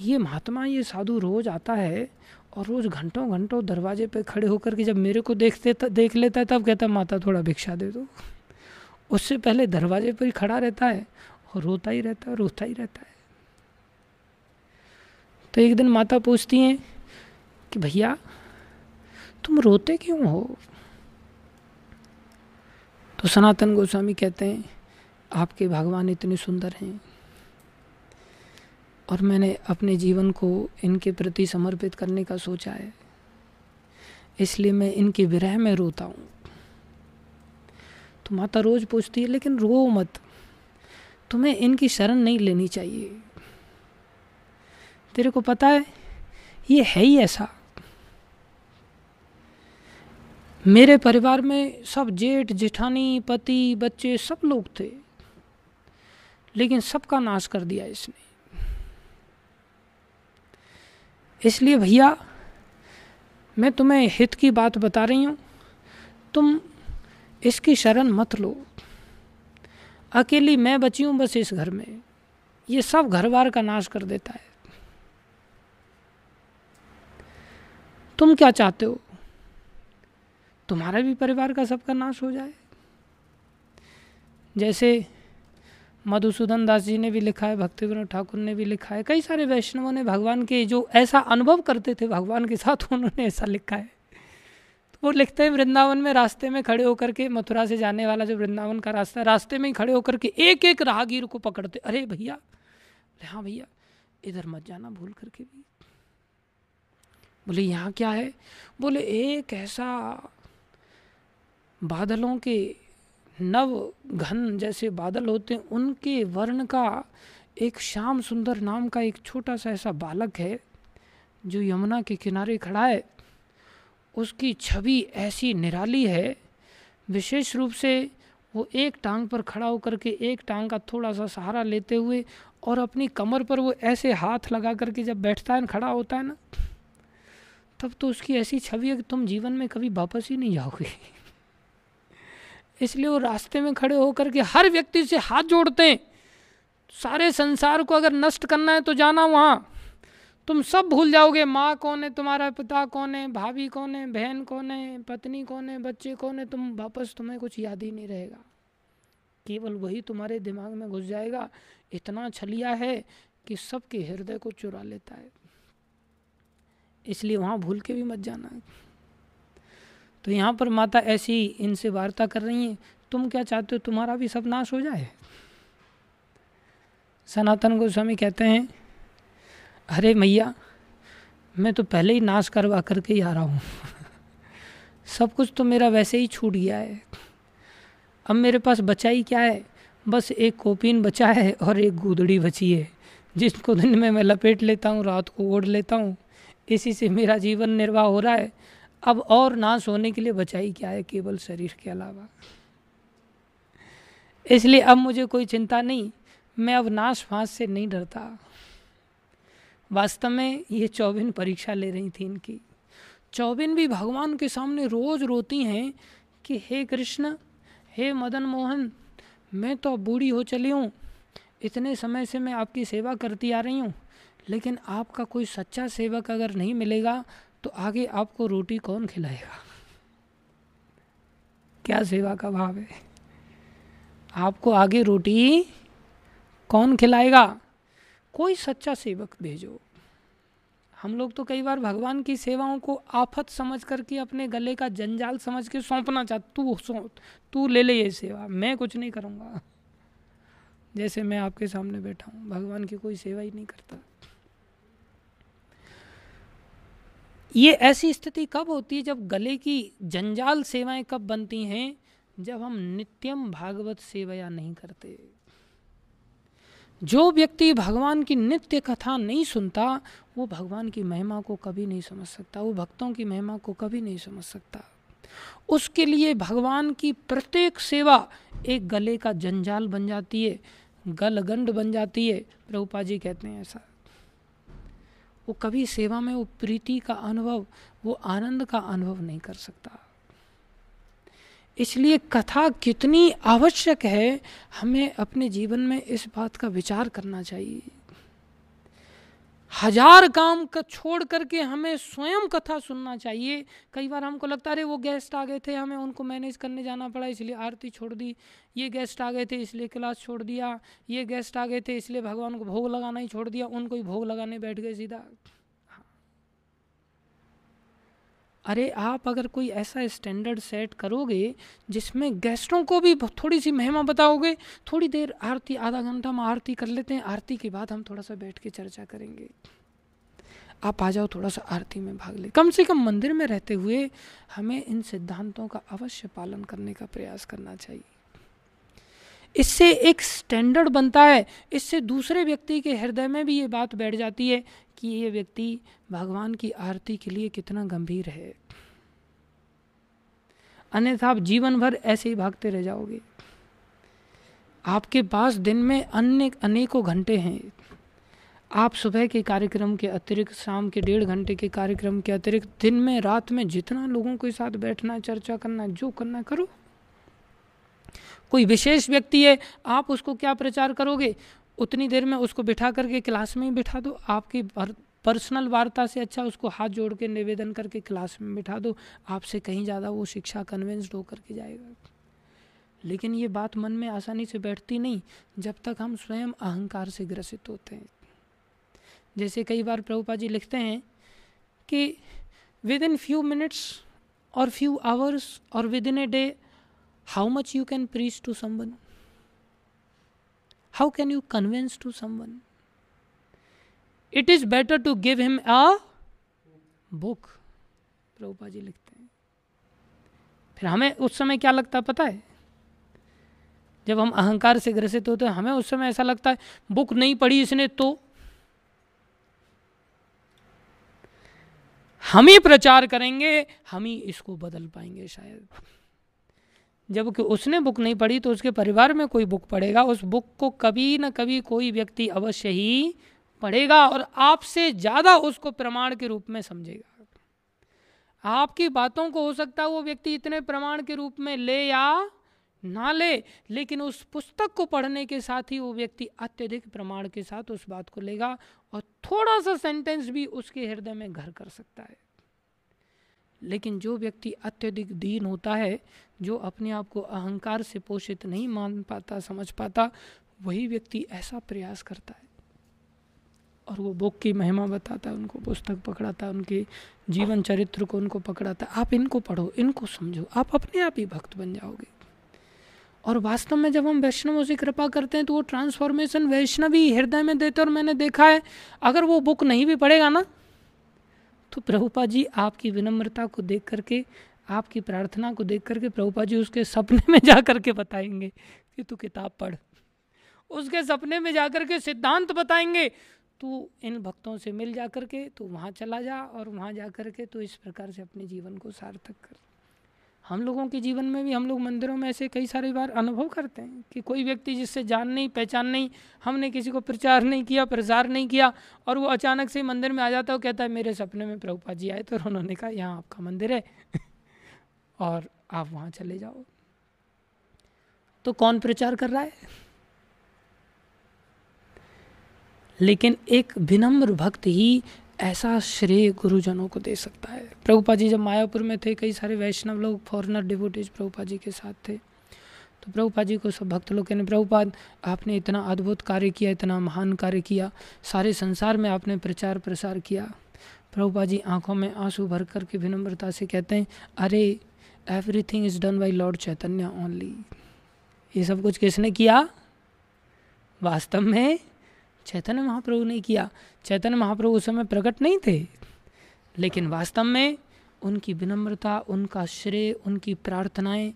S1: ये महात्मा, ये साधु रोज आता है और रोज घंटों घंटों दरवाजे पे खड़े होकर के जब मेरे को देखते देख लेता है, तब कहता माता, थोड़ा भिक्षा दे दो। उससे पहले दरवाजे पर ही खड़ा रहता है और रोता ही रहता है, रोता ही रहता है। तो एक दिन माता पूछती हैं कि, भैया, तुम रोते क्यों हो? तो सनातन गोस्वामी कहते हैं, आपके भगवान इतने सुंदर हैं। और मैंने अपने जीवन को इनके प्रति समर्पित करने का सोचा है। इसलिए मैं इनके विरह में रोता हूँ। तो माता रोज पूछती है, लेकिन रो मत। तुम्हें इनकी शरण नहीं लेनी चाहिए। तेरे को पता है, ये है ही ऐसा। मेरे परिवार में सब जेठ, जेठानी, पति, बच्चे सब लोग थे, लेकिन सबका नाश कर दिया इसने। इसलिए भैया, मैं तुम्हें हित की बात बता रही हूँ। तुम इसकी शरण मत लो। अकेली मैं बची हूँ बस इस घर में। ये सब घर बार का नाश कर देता है। तुम क्या चाहते हो? तुम्हारा भी परिवार का सबका नाश हो जाए। जैसे मधुसूदन दास जी ने भी लिखा है भक्ति विनोद ठाकुर ने भी लिखा है, कई सारे वैष्णवों ने भगवान के जो ऐसा अनुभव करते थे, भगवान के साथ उन्होंने ऐसा लिखा है। तो वो लिखते हैं, वृंदावन में रास्ते में खड़े होकर के, मथुरा से जाने वाला जो वृंदावन का रास्ता है, रास्ते में ही खड़े होकर के एक एक राहगीर को पकड़ते, अरे भैया हाँ भैया, इधर मत जाना, भूल करके भी। बोले, यहाँ क्या है? बोले, एक ऐसा बादलों के नव घन जैसे बादल होते हैं, उनके वर्ण का एक श्याम सुंदर नाम का एक छोटा सा ऐसा बालक है, जो यमुना के किनारे खड़ा है। उसकी छवि ऐसी निराली है, विशेष रूप से वो एक टांग पर खड़ा होकर के एक टांग का थोड़ा सा सहारा लेते हुए और अपनी कमर पर वो ऐसे हाथ लगा करके जब बैठता है खड़ा होता है ना, तब तो उसकी ऐसी छवि है कि तुम जीवन में कभी वापस ही नहीं जाओगे। इसलिए वो रास्ते में खड़े होकर के हर व्यक्ति से हाथ जोड़ते हैं। सारे संसार को अगर नष्ट करना है तो जाना वहाँ। तुम सब भूल जाओगे, माँ कौन है, तुम्हारा पिता कौन है, भाभी कौन है, बहन कौन है, पत्नी कौन है, बच्चे कौन है, तुम वापस तुम्हें कुछ याद ही नहीं रहेगा। केवल वही तुम्हारे दिमाग में घुस जाएगा, इतना छलिया है कि सबके हृदय को चुरा लेता है। इसलिए वहाँ भूल के भी मत जाना। तो यहाँ पर माता ऐसी इनसे वार्ता कर रही हैं, तुम क्या चाहते हो तुम्हारा भी सब नाश हो जाए? सनातन गोस्वामी कहते हैं, अरे मैया, मैं तो पहले ही नाश करवा करके ही आ रहा हूँ। <laughs> सब कुछ तो मेरा वैसे ही छूट गया है। अब मेरे पास बचा ही क्या है? बस एक कोपिन बचा है और एक गुदड़ी बची है, जिसको दिन में मैं लपेट लेता हूँ, रात को ओढ़ लेता हूँ। इसी से मेरा जीवन निर्वाह हो रहा है। अब और नाश होने के लिए बचाई क्या है केवल शरीर के अलावा? इसलिए अब मुझे कोई चिंता नहीं, मैं अब नाश फांस से नहीं डरता। वास्तव में ये चौबिन परीक्षा ले रही थी इनकी। चौबिन भी भगवान के सामने रोज रोती हैं कि, हे कृष्ण, हे मदन मोहन, मैं तो बूढ़ी हो चली हूँ। इतने समय से मैं आपकी सेवा करती आ रही हूँ, लेकिन आपका कोई सच्चा सेवक अगर नहीं मिलेगा तो आगे आपको रोटी कौन खिलाएगा? क्या सेवा का भाव है? आपको आगे रोटी कौन खिलाएगा? कोई सच्चा सेवक भेजो। हम लोग तो कई बार भगवान की सेवाओं को आफत समझ करके अपने गले का जंजाल समझ के सौंपना चाहते तू सौंप तू ले ले ये सेवा, मैं कुछ नहीं करूँगा। जैसे मैं आपके सामने बैठा हूँ, भगवान की कोई सेवा ही नहीं करता। ये ऐसी स्थिति कब होती है जब गले की जंजाल सेवाएँ कब बनती हैं? जब हम नित्यम भागवत सेवया नहीं करते। जो व्यक्ति भगवान की नित्य कथा नहीं सुनता, वो भगवान की महिमा को कभी नहीं समझ सकता, वो भक्तों की महिमा को कभी नहीं समझ सकता। उसके लिए भगवान की प्रत्येक सेवा एक गले का जंजाल बन जाती है, गलगंड बन जाती है। प्रभुपा जी कहते हैं ऐसा। वो कभी सेवा में वो प्रीति का अनुभव, वो आनंद का अनुभव नहीं कर सकता। इसलिए कथा कितनी आवश्यक है, हमें अपने जीवन में इस बात का विचार करना चाहिए। हज़ार काम का, छोड़ करके हमें स्वयं कथा सुनना चाहिए। कई बार हमको लगता है वो गेस्ट आ गए थे, हमें उनको मैनेज करने जाना पड़ा, इसलिए आरती छोड़ दी, ये गेस्ट आ गए थे, इसलिए क्लास छोड़ दिया, ये गेस्ट आ गए थे, इसलिए भगवान को भोग लगाना ही छोड़ दिया, उनको ही भोग लगाने बैठ गए सीधा। अरे आप अगर कोई ऐसा स्टैंडर्ड सेट करोगे, जिसमें गेस्टों को भी थोड़ी सी महिमा बताओगे, थोड़ी देर आरती, आधा घंटा हम आरती कर लेते हैं, आरती के बाद हम थोड़ा सा बैठ के चर्चा करेंगे। आप आ जाओ, थोड़ा सा आरती में भाग ले। कम से कम मंदिर में रहते हुए हमें इन सिद्धांतों का अवश्य पालन करने का प्रयास करना चाहिए। इससे एक स्टैंडर्ड बनता है। इससे दूसरे व्यक्ति के हृदय में भी ये बात बैठ जाती है कि ये व्यक्ति भगवान की आरती के लिए कितना गंभीर है। अन्यथा आप जीवन भर ऐसे ही भागते रह जाओगे। आपके पास दिन में अन्य अनेकों घंटे हैं। आप सुबह के कार्यक्रम के अतिरिक्त, शाम के डेढ़ घंटे के कार्यक्रम के अतिरिक्त, दिन में, रात में जितना लोगों के साथ बैठना, चर्चा करना, जो करना करो। कोई विशेष व्यक्ति है, आप उसको क्या प्रचार करोगे? उतनी देर में उसको बिठा करके क्लास में ही बिठा दो। आपकी पर्सनल वार्ता से अच्छा उसको हाथ जोड़ के निवेदन करके क्लास में बिठा दो। आपसे कहीं ज़्यादा वो शिक्षा कन्विंस्ड होकर के जाएगा। लेकिन ये बात मन में आसानी से बैठती नहीं, जब तक हम स्वयं अहंकार से ग्रसित होते हैं। जैसे कई बार प्रभुपा जी लिखते हैं कि विद इन फ्यू मिनट्स और फ्यू आवर्स और within a day how much you can preach to someone how can you convince to someone it is better to give him a book Prabhupada ji लिखते हैं। फिर हमें उस समय क्या लगता है, पता है? जब हम अहंकार से ग्रसित होते हैं, हमें उस समय ऐसा लगता है, बुक नहीं पढ़ी इसने तो। हम ही प्रचार करेंगे, हम ही इसको बदल पाएँगे शायद। जबकि उसने बुक नहीं पढ़ी तो उसके परिवार में कोई बुक पढ़ेगा। उस बुक को कभी ना कभी कोई व्यक्ति अवश्य ही पढ़ेगा और आपसे ज़्यादा उसको प्रमाण के रूप में समझेगा। आपकी बातों को हो सकता है वो व्यक्ति इतने प्रमाण के रूप में ले या ना ले, लेकिन उस पुस्तक को पढ़ने के साथ ही वो व्यक्ति अत्यधिक प्रमाण के साथ उस बात को लेगा और थोड़ा सा सेंटेंस भी उसके हृदय में घर कर सकता है। लेकिन जो व्यक्ति अत्यधिक दीन होता है, जो अपने आप को अहंकार से पोषित नहीं मान पाता, समझ पाता, वही व्यक्ति ऐसा प्रयास करता है। और वो बुक की महिमा बताता है, उनको पुस्तक पकड़ाता है, उनके जीवन चरित्र को उनको पकड़ाता है। आप इनको पढ़ो, इनको समझो, आप अपने आप ही भक्त बन जाओगे। और वास्तव में जब हम वैष्णवों से कृपा करते हैं तो वो ट्रांसफॉर्मेशन वैष्णवी हृदय में देते और मैंने देखा है, अगर वो बुक नहीं भी पढ़ेगा ना तो प्रभुपा जी आपकी विनम्रता को देख करके, आपकी प्रार्थना को देख करके प्रभुपा जी उसके सपने में <laughs> जा करके बताएँगे कि तू किताब पढ़। उसके सपने में जा करके सिद्धांत बताएँगे। तू इन भक्तों से मिल जा करके, तू वहाँ चला जा और वहाँ जा करके तू इस प्रकार से अपने जीवन को सार्थक कर। हम लोगों के जीवन में भी, हम लोग मंदिरों में ऐसे कई सारी बार अनुभव करते हैं कि कोई व्यक्ति जिससे जान नहीं, पहचान नहीं, हमने किसी को प्रचार नहीं किया प्रचार नहीं किया और वो अचानक से मंदिर में आ जाता है कहता है, मेरे सपने में प्रभुपा जी आए। तो उन्होंने कहा, यहाँ आपका मंदिर है। <laughs> और आप वहाँ चले जाओ। तो कौन प्रचार कर रहा है? लेकिन एक विनम्र भक्त ही ऐसा श्रेय गुरुजनों को दे सकता है। प्रभुपा जी जब मायापुर में थे, कई सारे वैष्णव लोग फॉरनर डिवोटीज प्रभुपा जी के साथ थे। तो प्रभुपा जी को सब भक्त लोग कहने प्रभुपाद आपने इतना अद्भुत कार्य किया, इतना महान कार्य किया, सारे संसार में आपने प्रचार प्रसार किया। प्रभुपा जी आँखों में आँसू भर कर के विनम्रता से कहते हैं, अरे everything is done by lord Chaitanya only ये सब कुछ किसने किया? वास्तव में चैतन्य महाप्रभु ने किया। चैतन्य महाप्रभु उस समय प्रकट नहीं थे। लेकिन वास्तव में उनकी विनम्रता, उनका श्रेय, उनकी प्रार्थनाएँ,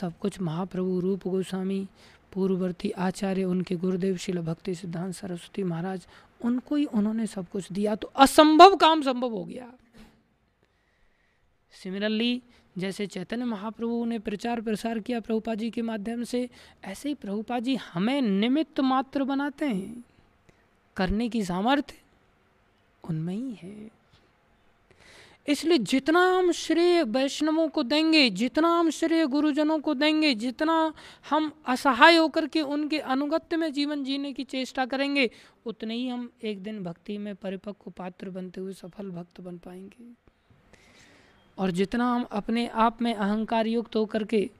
S1: सब कुछ महाप्रभु रूप गोस्वामी, पूर्ववर्ती आचार्य, उनके गुरुदेव शिल भक्ति सिद्धांत सरस्वती महाराज, उनको ही उन्होंने सब कुछ दिया तो असंभव काम संभव हो गया। सिमिलरली, जैसे चैतन्य महाप्रभु ने प्रचार प्रसार किया प्रभुपा जी के माध्यम से, ऐसे ही प्रभुपा जी हमें निमित्त मात्र बनाते हैं। करने की सामर्थ्य उनमें ही है। इसलिए जितना हम श्रेय वैष्णवों को देंगे, जितना हम श्रेय गुरुजनों को देंगे, जितना हम असहाय होकर के उनके अनुगत्य में जीवन जीने की चेष्टा करेंगे, उतने ही हम एक दिन भक्ति में परिपक्व पात्र बनते हुए सफल भक्त बन पाएँगे। और जितना हम अपने आप में अहंकार युक्त होकर के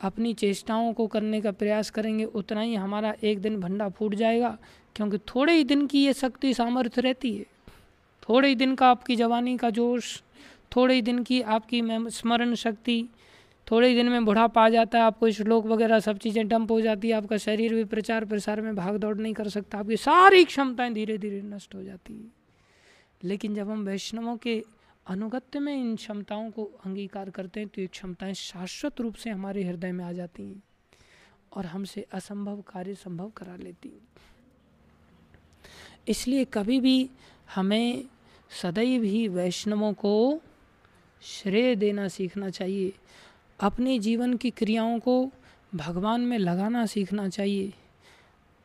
S1: अपनी चेष्टाओं को करने का प्रयास करेंगे, उतना ही हमारा एक दिन भंडा फूट जाएगा। क्योंकि थोड़े ही दिन की ये शक्ति सामर्थ्य रहती है। थोड़े ही दिन का आपकी जवानी का जोश, थोड़े ही दिन की आपकी स्मरण शक्ति, थोड़े ही दिन में बुढ़ापा आ जाता है, आपको श्लोक वगैरह सब चीज़ें डंप हो जाती है, आपका शरीर भी प्रचार प्रसार में भाग दौड़ नहीं कर सकता, आपकी सारी क्षमताएँ धीरे धीरे नष्ट हो जाती है। लेकिन जब हम वैष्णवों के अनुगत्य में इन क्षमताओं को अंगीकार करते हैं तो ये क्षमताएँ शाश्वत रूप से हमारे हृदय में आ जाती हैं और हमसे असंभव कार्य संभव करा लेती हैं। इसलिए कभी भी हमें सदैव ही वैष्णवों को श्रेय देना सीखना चाहिए। अपने जीवन की क्रियाओं को भगवान में लगाना सीखना चाहिए।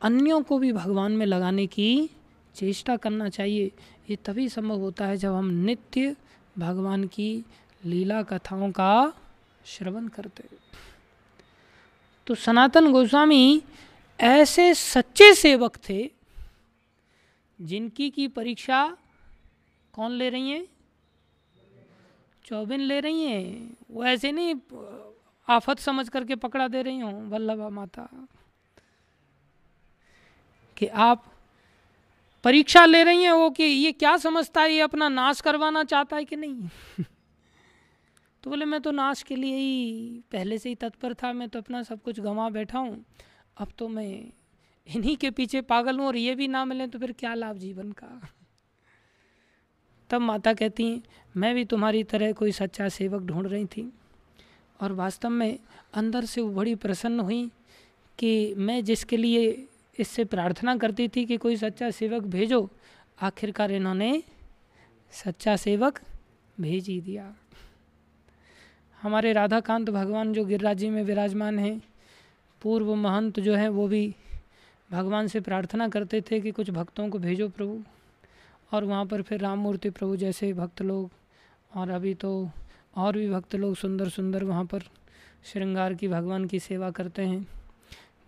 S1: अन्यों को भी भगवान में लगाने की चेष्टा करना चाहिए। ये तभी संभव होता है जब हम नित्य भगवान की लीला कथाओं का श्रवण करते तो सनातन गोस्वामी ऐसे सच्चे सेवक थे जिनकी की परीक्षा कौन ले रही हैं? चौबिन ले रही हैं? वो ऐसे नहीं, आफत समझ करके पकड़ा दे रही हूँ, वल्लभा माता। कि आप परीक्षा ले रही हैं वो कि ये क्या समझता है, ये अपना नाश करवाना चाहता है कि नहीं? <laughs> तो बोले, मैं तो नाश के लिए ही, पहले से ही तत्पर था, मैं तो अपना सब कुछ गंवा बैठा हूँ। अब तो मैं इन्हीं के पीछे पागल हूँ और ये भी ना मिले तो फिर क्या लाभ जीवन का? तब माता कहती हैं, मैं भी तुम्हारी तरह कोई सच्चा सेवक ढूंढ रही थी और वास्तव में अंदर से वो बड़ी प्रसन्न हुई कि मैं जिसके लिए इससे प्रार्थना करती थी कि कोई सच्चा सेवक भेजो, आखिरकार इन्होंने सच्चा सेवक भेज ही दिया। हमारे राधाकांत भगवान जो गिरिराजी में विराजमान हैं, पूर्व महंत जो हैं, वो भी भगवान से प्रार्थना करते थे कि कुछ भक्तों को भेजो प्रभु। और वहाँ पर फिर राम मूर्ति प्रभु जैसे भक्त लोग और अभी तो और भी भक्त लोग सुंदर सुंदर वहाँ पर श्रृंगार की भगवान की सेवा करते हैं।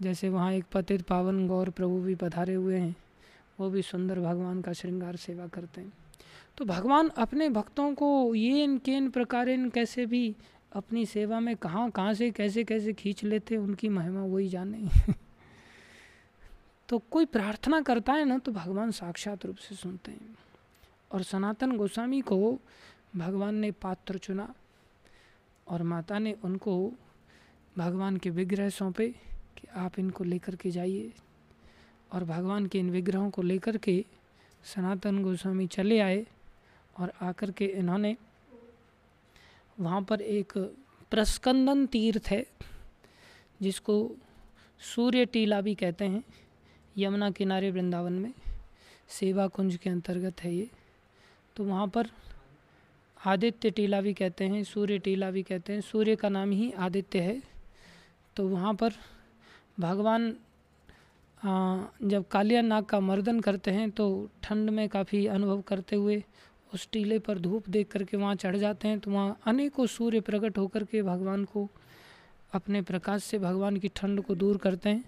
S1: जैसे वहाँ एक पतित पावन गौर प्रभु भी पधारे हुए हैं, वो भी सुंदर भगवान का श्रृंगार सेवा करते हैं। तो भगवान अपने भक्तों को ये इन के इन प्रकार इन कैसे भी अपनी सेवा में कहाँ कहाँ से, कैसे कैसे खींच लेते उनकी महिमा वही जाने। <laughs> तो कोई प्रार्थना करता है ना तो भगवान साक्षात रूप से सुनते हैं। और सनातन गोस्वामी को भगवान ने पात्र चुना और माता ने उनको भगवान के विग्रह सौंपे कि आप इनको लेकर के जाइए। और भगवान के इन विग्रहों को लेकर के सनातन गोस्वामी चले आए और आकर के इन्होंने वहाँ पर एक प्रस्कंदन तीर्थ है, जिसको सूर्य टीला भी कहते हैं। यमुना किनारे वृंदावन में सेवा कुंज के अंतर्गत है ये। तो वहाँ पर आदित्य टीला भी कहते हैं, सूर्य टीला भी कहते हैं, सूर्य का नाम ही आदित्य है। तो वहाँ पर भगवान जब कालिया नाग का मर्दन करते हैं तो ठंड में काफ़ी अनुभव करते हुए उस टीले पर धूप देख करके वहाँ चढ़ जाते हैं। तो वहाँ अनेकों सूर्य प्रकट होकर के भगवान को, अपने प्रकाश से भगवान की ठंड को दूर करते हैं।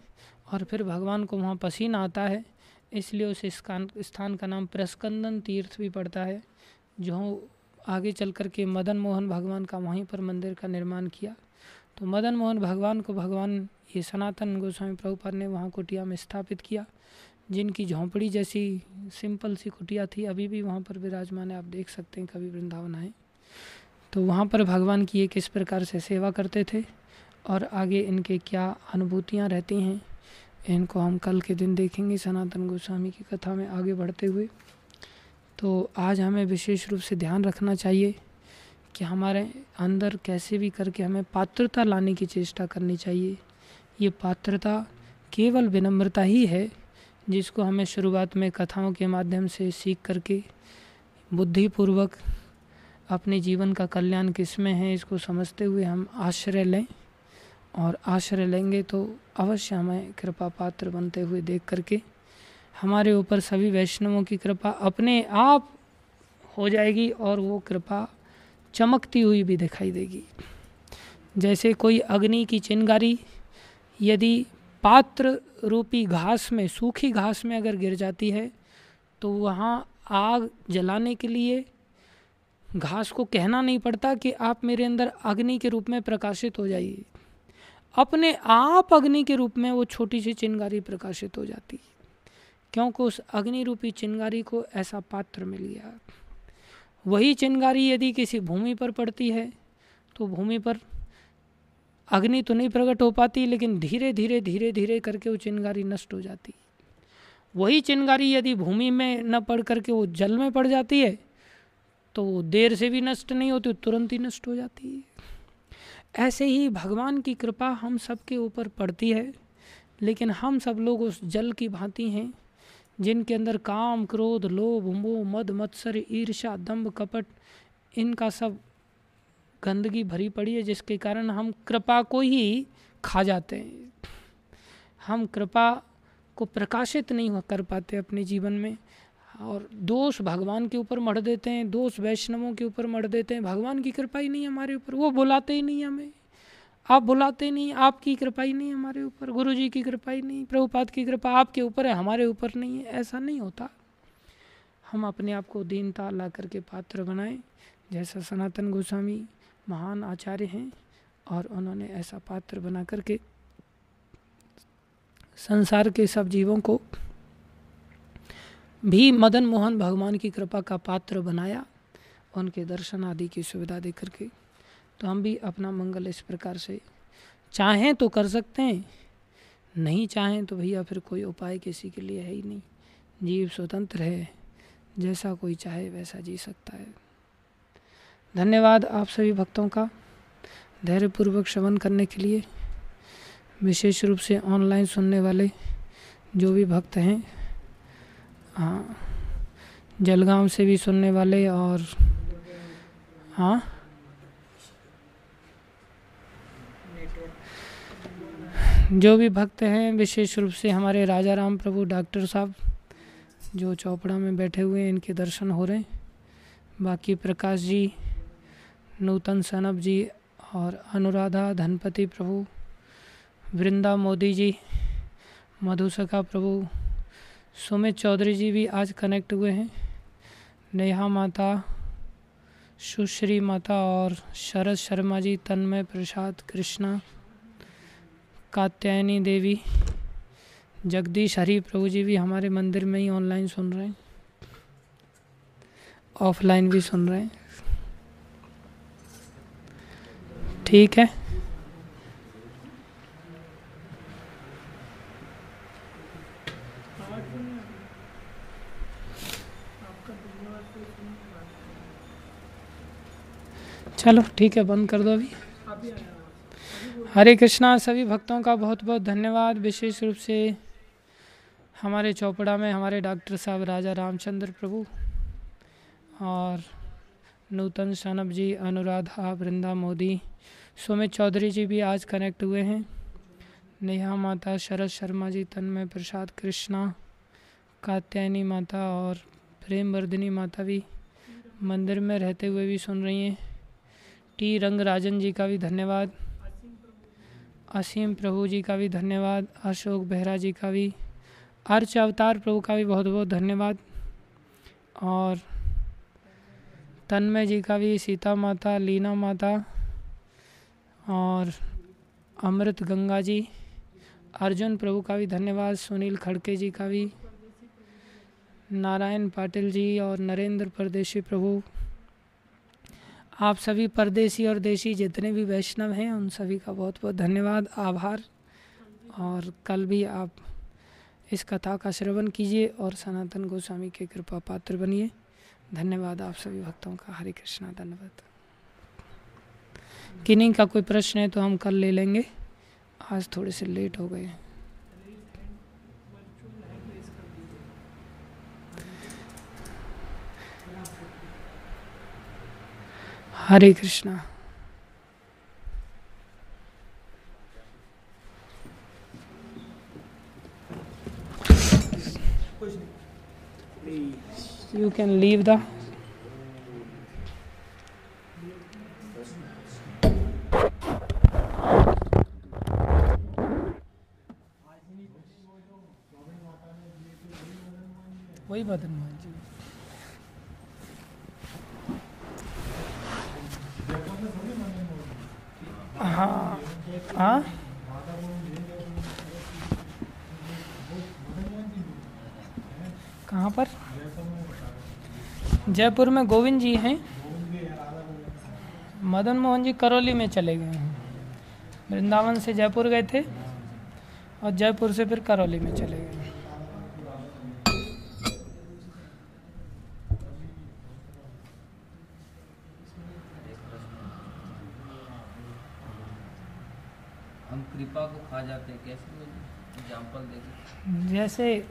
S1: और फिर भगवान को वहाँ पसीना आता है, इसलिए उस स्थान स्थान का नाम प्रस्कंदन तीर्थ भी पड़ता है, जो आगे चल कर के मदन मोहन भगवान का वहीं पर मंदिर का निर्माण किया। तो मदन मोहन भगवान को भगवान ये सनातन गोस्वामी प्रभुपाद ने वहाँ कुटिया में स्थापित किया, जिनकी झोंपड़ी जैसी सिंपल सी कुटिया थी, अभी भी वहाँ पर विराजमान है, आप देख सकते हैं कभी वृंदावन आए। तो वहाँ पर भगवान की ये किस प्रकार से सेवा करते थे, और आगे इनके क्या अनुभूतियाँ रहती हैं इनको हम कल के दिन देखेंगे सनातन गोस्वामी की कथा में आगे बढ़ते हुए। तो आज हमें विशेष रूप से ध्यान रखना चाहिए कि हमारे अंदर कैसे भी करके हमें पात्रता लाने की चेष्टा करनी चाहिए। ये पात्रता केवल विनम्रता ही है जिसको हमें शुरुआत में कथाओं के माध्यम से सीख करके बुद्धिपूर्वक अपने जीवन का कल्याण किसमें है इसको समझते हुए हम आश्रय लें। और आश्रय लेंगे तो अवश्य हमें कृपा पात्र बनते हुए देख करके हमारे ऊपर सभी वैष्णवों की कृपा अपने आप हो जाएगी और वो कृपा चमकती हुई भी दिखाई देगी। जैसे कोई अग्नि की चिंगारी यदि पात्र रूपी घास में, सूखी घास में अगर गिर जाती है तो वहाँ आग जलाने के लिए घास को कहना नहीं पड़ता कि आप मेरे अंदर अग्नि के रूप में प्रकाशित हो जाइए। अपने आप अग्नि के रूप में वो छोटी सी चिंगारी प्रकाशित हो जाती है। क्योंकि उस अग्नि रूपी चिंगारी को ऐसा पात्र मिल गया। वही चिंगारी यदि किसी भूमि पर पड़ती है तो भूमि पर अग्नि तो नहीं प्रकट हो पाती, लेकिन धीरे धीरे धीरे धीरे करके वो चिंगारी नष्ट हो जाती वही चिंगारी यदि भूमि में न पड़ करके वो जल में पड़ जाती है तो वो देर से भी नष्ट नहीं होती तुरंत ही नष्ट हो जाती है। ऐसे ही भगवान की कृपा हम सबके ऊपर पड़ती है, लेकिन हम सब लोग उस जल की भांति हैं, जिनके अंदर काम, क्रोध, लोभ, मोह, मद, मत्सर ईर्षा दम्भ, कपट, इनका सब गंदगी भरी पड़ी है, जिसके कारण हम कृपा को ही खा जाते हैं। हम कृपा को प्रकाशित नहीं कर पाते अपने जीवन में और दोष भगवान के ऊपर मढ़ देते हैं, दोष वैष्णवों के ऊपर मढ़ देते हैं, भगवान की कृपा ही नहीं हमारे ऊपर, वो बुलाते ही नहीं हमें। आप बुलाते नहीं, आपकी कृपा ही नहीं हमारे ऊपर गुरु जी की कृपा ही नहीं, प्रभुपाद की कृपा आपके ऊपर है, हमारे ऊपर नहीं है, ऐसा नहीं होता। हम अपने आप को दीनता ला करके पात्र बनाएँ, जैसा सनातन गोस्वामी महान आचार्य हैं, और उन्होंने ऐसा पात्र बना करके संसार के सब जीवों को भी मदन मोहन भगवान की कृपा का पात्र बनाया, उनके दर्शन आदि की सुविधा दे करके। तो हम भी अपना मंगल इस प्रकार से चाहें तो कर सकते हैं, नहीं चाहें तो भैया फिर कोई उपाय किसी के लिए है ही नहीं। जीव स्वतंत्र है, जैसा कोई चाहे वैसा जी सकता है। धन्यवाद आप सभी भक्तों का धैर्यपूर्वक श्रवण करने के लिए। विशेष रूप से ऑनलाइन सुनने वाले जो भी भक्त हैं हाँ। जलगांव से भी सुनने वाले और हाँ? जो भी भक्त हैं, विशेष रूप से हमारे राजा राम प्रभु डॉक्टर साहब, जो चौपड़ा में बैठे हुए हैं, इनके दर्शन हो रहे हैं। बाकी प्रकाश जी, नूतन सनब जी और अनुराधा धनपति प्रभु, वृंदा मोदी जी, मधुसखा प्रभु सुमित चौधरी जी भी आज कनेक्ट हुए हैं। नेहा माता, सुश्री माता और शरद शर्मा जी, तन्मय प्रसाद, कृष्णा, कात्यायनी देवी, जगदीश हरि प्रभु जी भी हमारे मंदिर में ही ऑनलाइन सुन रहे हैं। ऑफलाइन भी सुन रहे हैं। ठीक है? चलो, ठीक है, बंद कर दो अभी। हरे कृष्णा, सभी भक्तों का बहुत बहुत धन्यवाद। विशेष रूप से हमारे चौपड़ा में हमारे डॉक्टर साहब राजा रामचंद्र प्रभु और नूतन सनब जी, अनुराधा, वृंदा मोदी, सुमित चौधरी जी भी आज कनेक्ट हुए हैं। नेहा माता, शरद शर्मा जी, तन्मय प्रसाद कृष्णा, कात्यायनी माता और प्रेम वर्धिनी माता भी मंदिर में रहते हुए भी सुन रही हैं। टी रंगराजन जी का भी धन्यवाद। असीम प्रभु जी का भी धन्यवाद। अशोक बेहरा जी का भी। अर्च अवतार प्रभु का भी बहुत बहुत धन्यवाद। और तन्मय जी का भी, सीता माता, लीना माता और अमृत गंगा जी, अर्जुन प्रभु का भी धन्यवाद। सुनील खड़के जी का भी। नारायण पाटिल जी और नरेंद्र परदेशी प्रभु। आप सभी परदेसी और देशी जितने भी वैष्णव हैं, उन सभी का बहुत बहुत धन्यवाद, आभार। और कल भी आप इस कथा का श्रवण कीजिए और सनातन गोस्वामी के कृपा पात्र बनिए। धन्यवाद आप सभी भक्तों का। हरे कृष्णा, धन्यवाद। किन्हीं का कोई प्रश्न है तो हम कल ले लेंगे। आज थोड़े से लेट हो गए हैं। हरे Krishna you can leave the वही बदन मोहन जी हाँ। हाँ? कहाँ पर? जयपुर में गोविंद जी हैं। मदन मोहन जी करौली में चले गए हैं। वृंदावन से जयपुर गए थे और जयपुर से फिर करौली में चले गए
S2: हम कृपा को खा जाते हैं कैसे एग्ज़ाम्पल देखें
S1: जैसे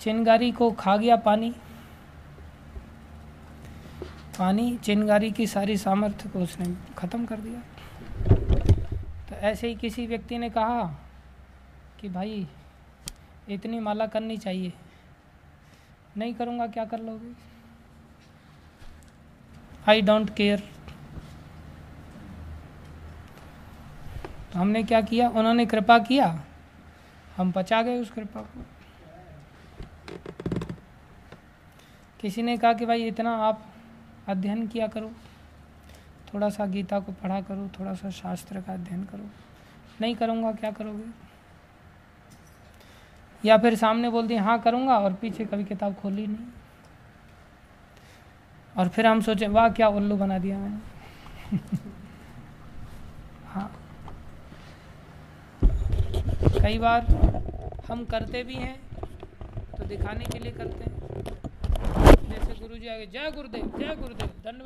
S1: चिनगारी को खा गया पानी। पानी चिनगारी की सारी सामर्थ्य को उसने ख़त्म कर दिया। तो ऐसे ही किसी व्यक्ति ने कहा कि भाई, इतनी माला करनी चाहिए। नहीं करूँगा, क्या कर लोगे? आई डोंट केयर तो हमने क्या किया? उन्होंने कृपा किया हम बचा गए उस कृपा को। किसी ने कहा कि भाई इतना आप अध्ययन किया करो, थोड़ा सा गीता को पढ़ा करो, थोड़ा सा शास्त्र का अध्ययन करो। नहीं करूँगा, क्या करोगे? या फिर सामने बोल दिए हाँ करूँगा, और पीछे कभी किताब खोली नहीं। और फिर हम सोचे, वाह, क्या उल्लू बना दिया मैंने। <laughs> कई बार हम करते भी हैं तो दिखाने के लिए करते हैं। जैसे गुरु जी आगे, जय गुरुदेव जय गुरुदेव, धन्यवाद।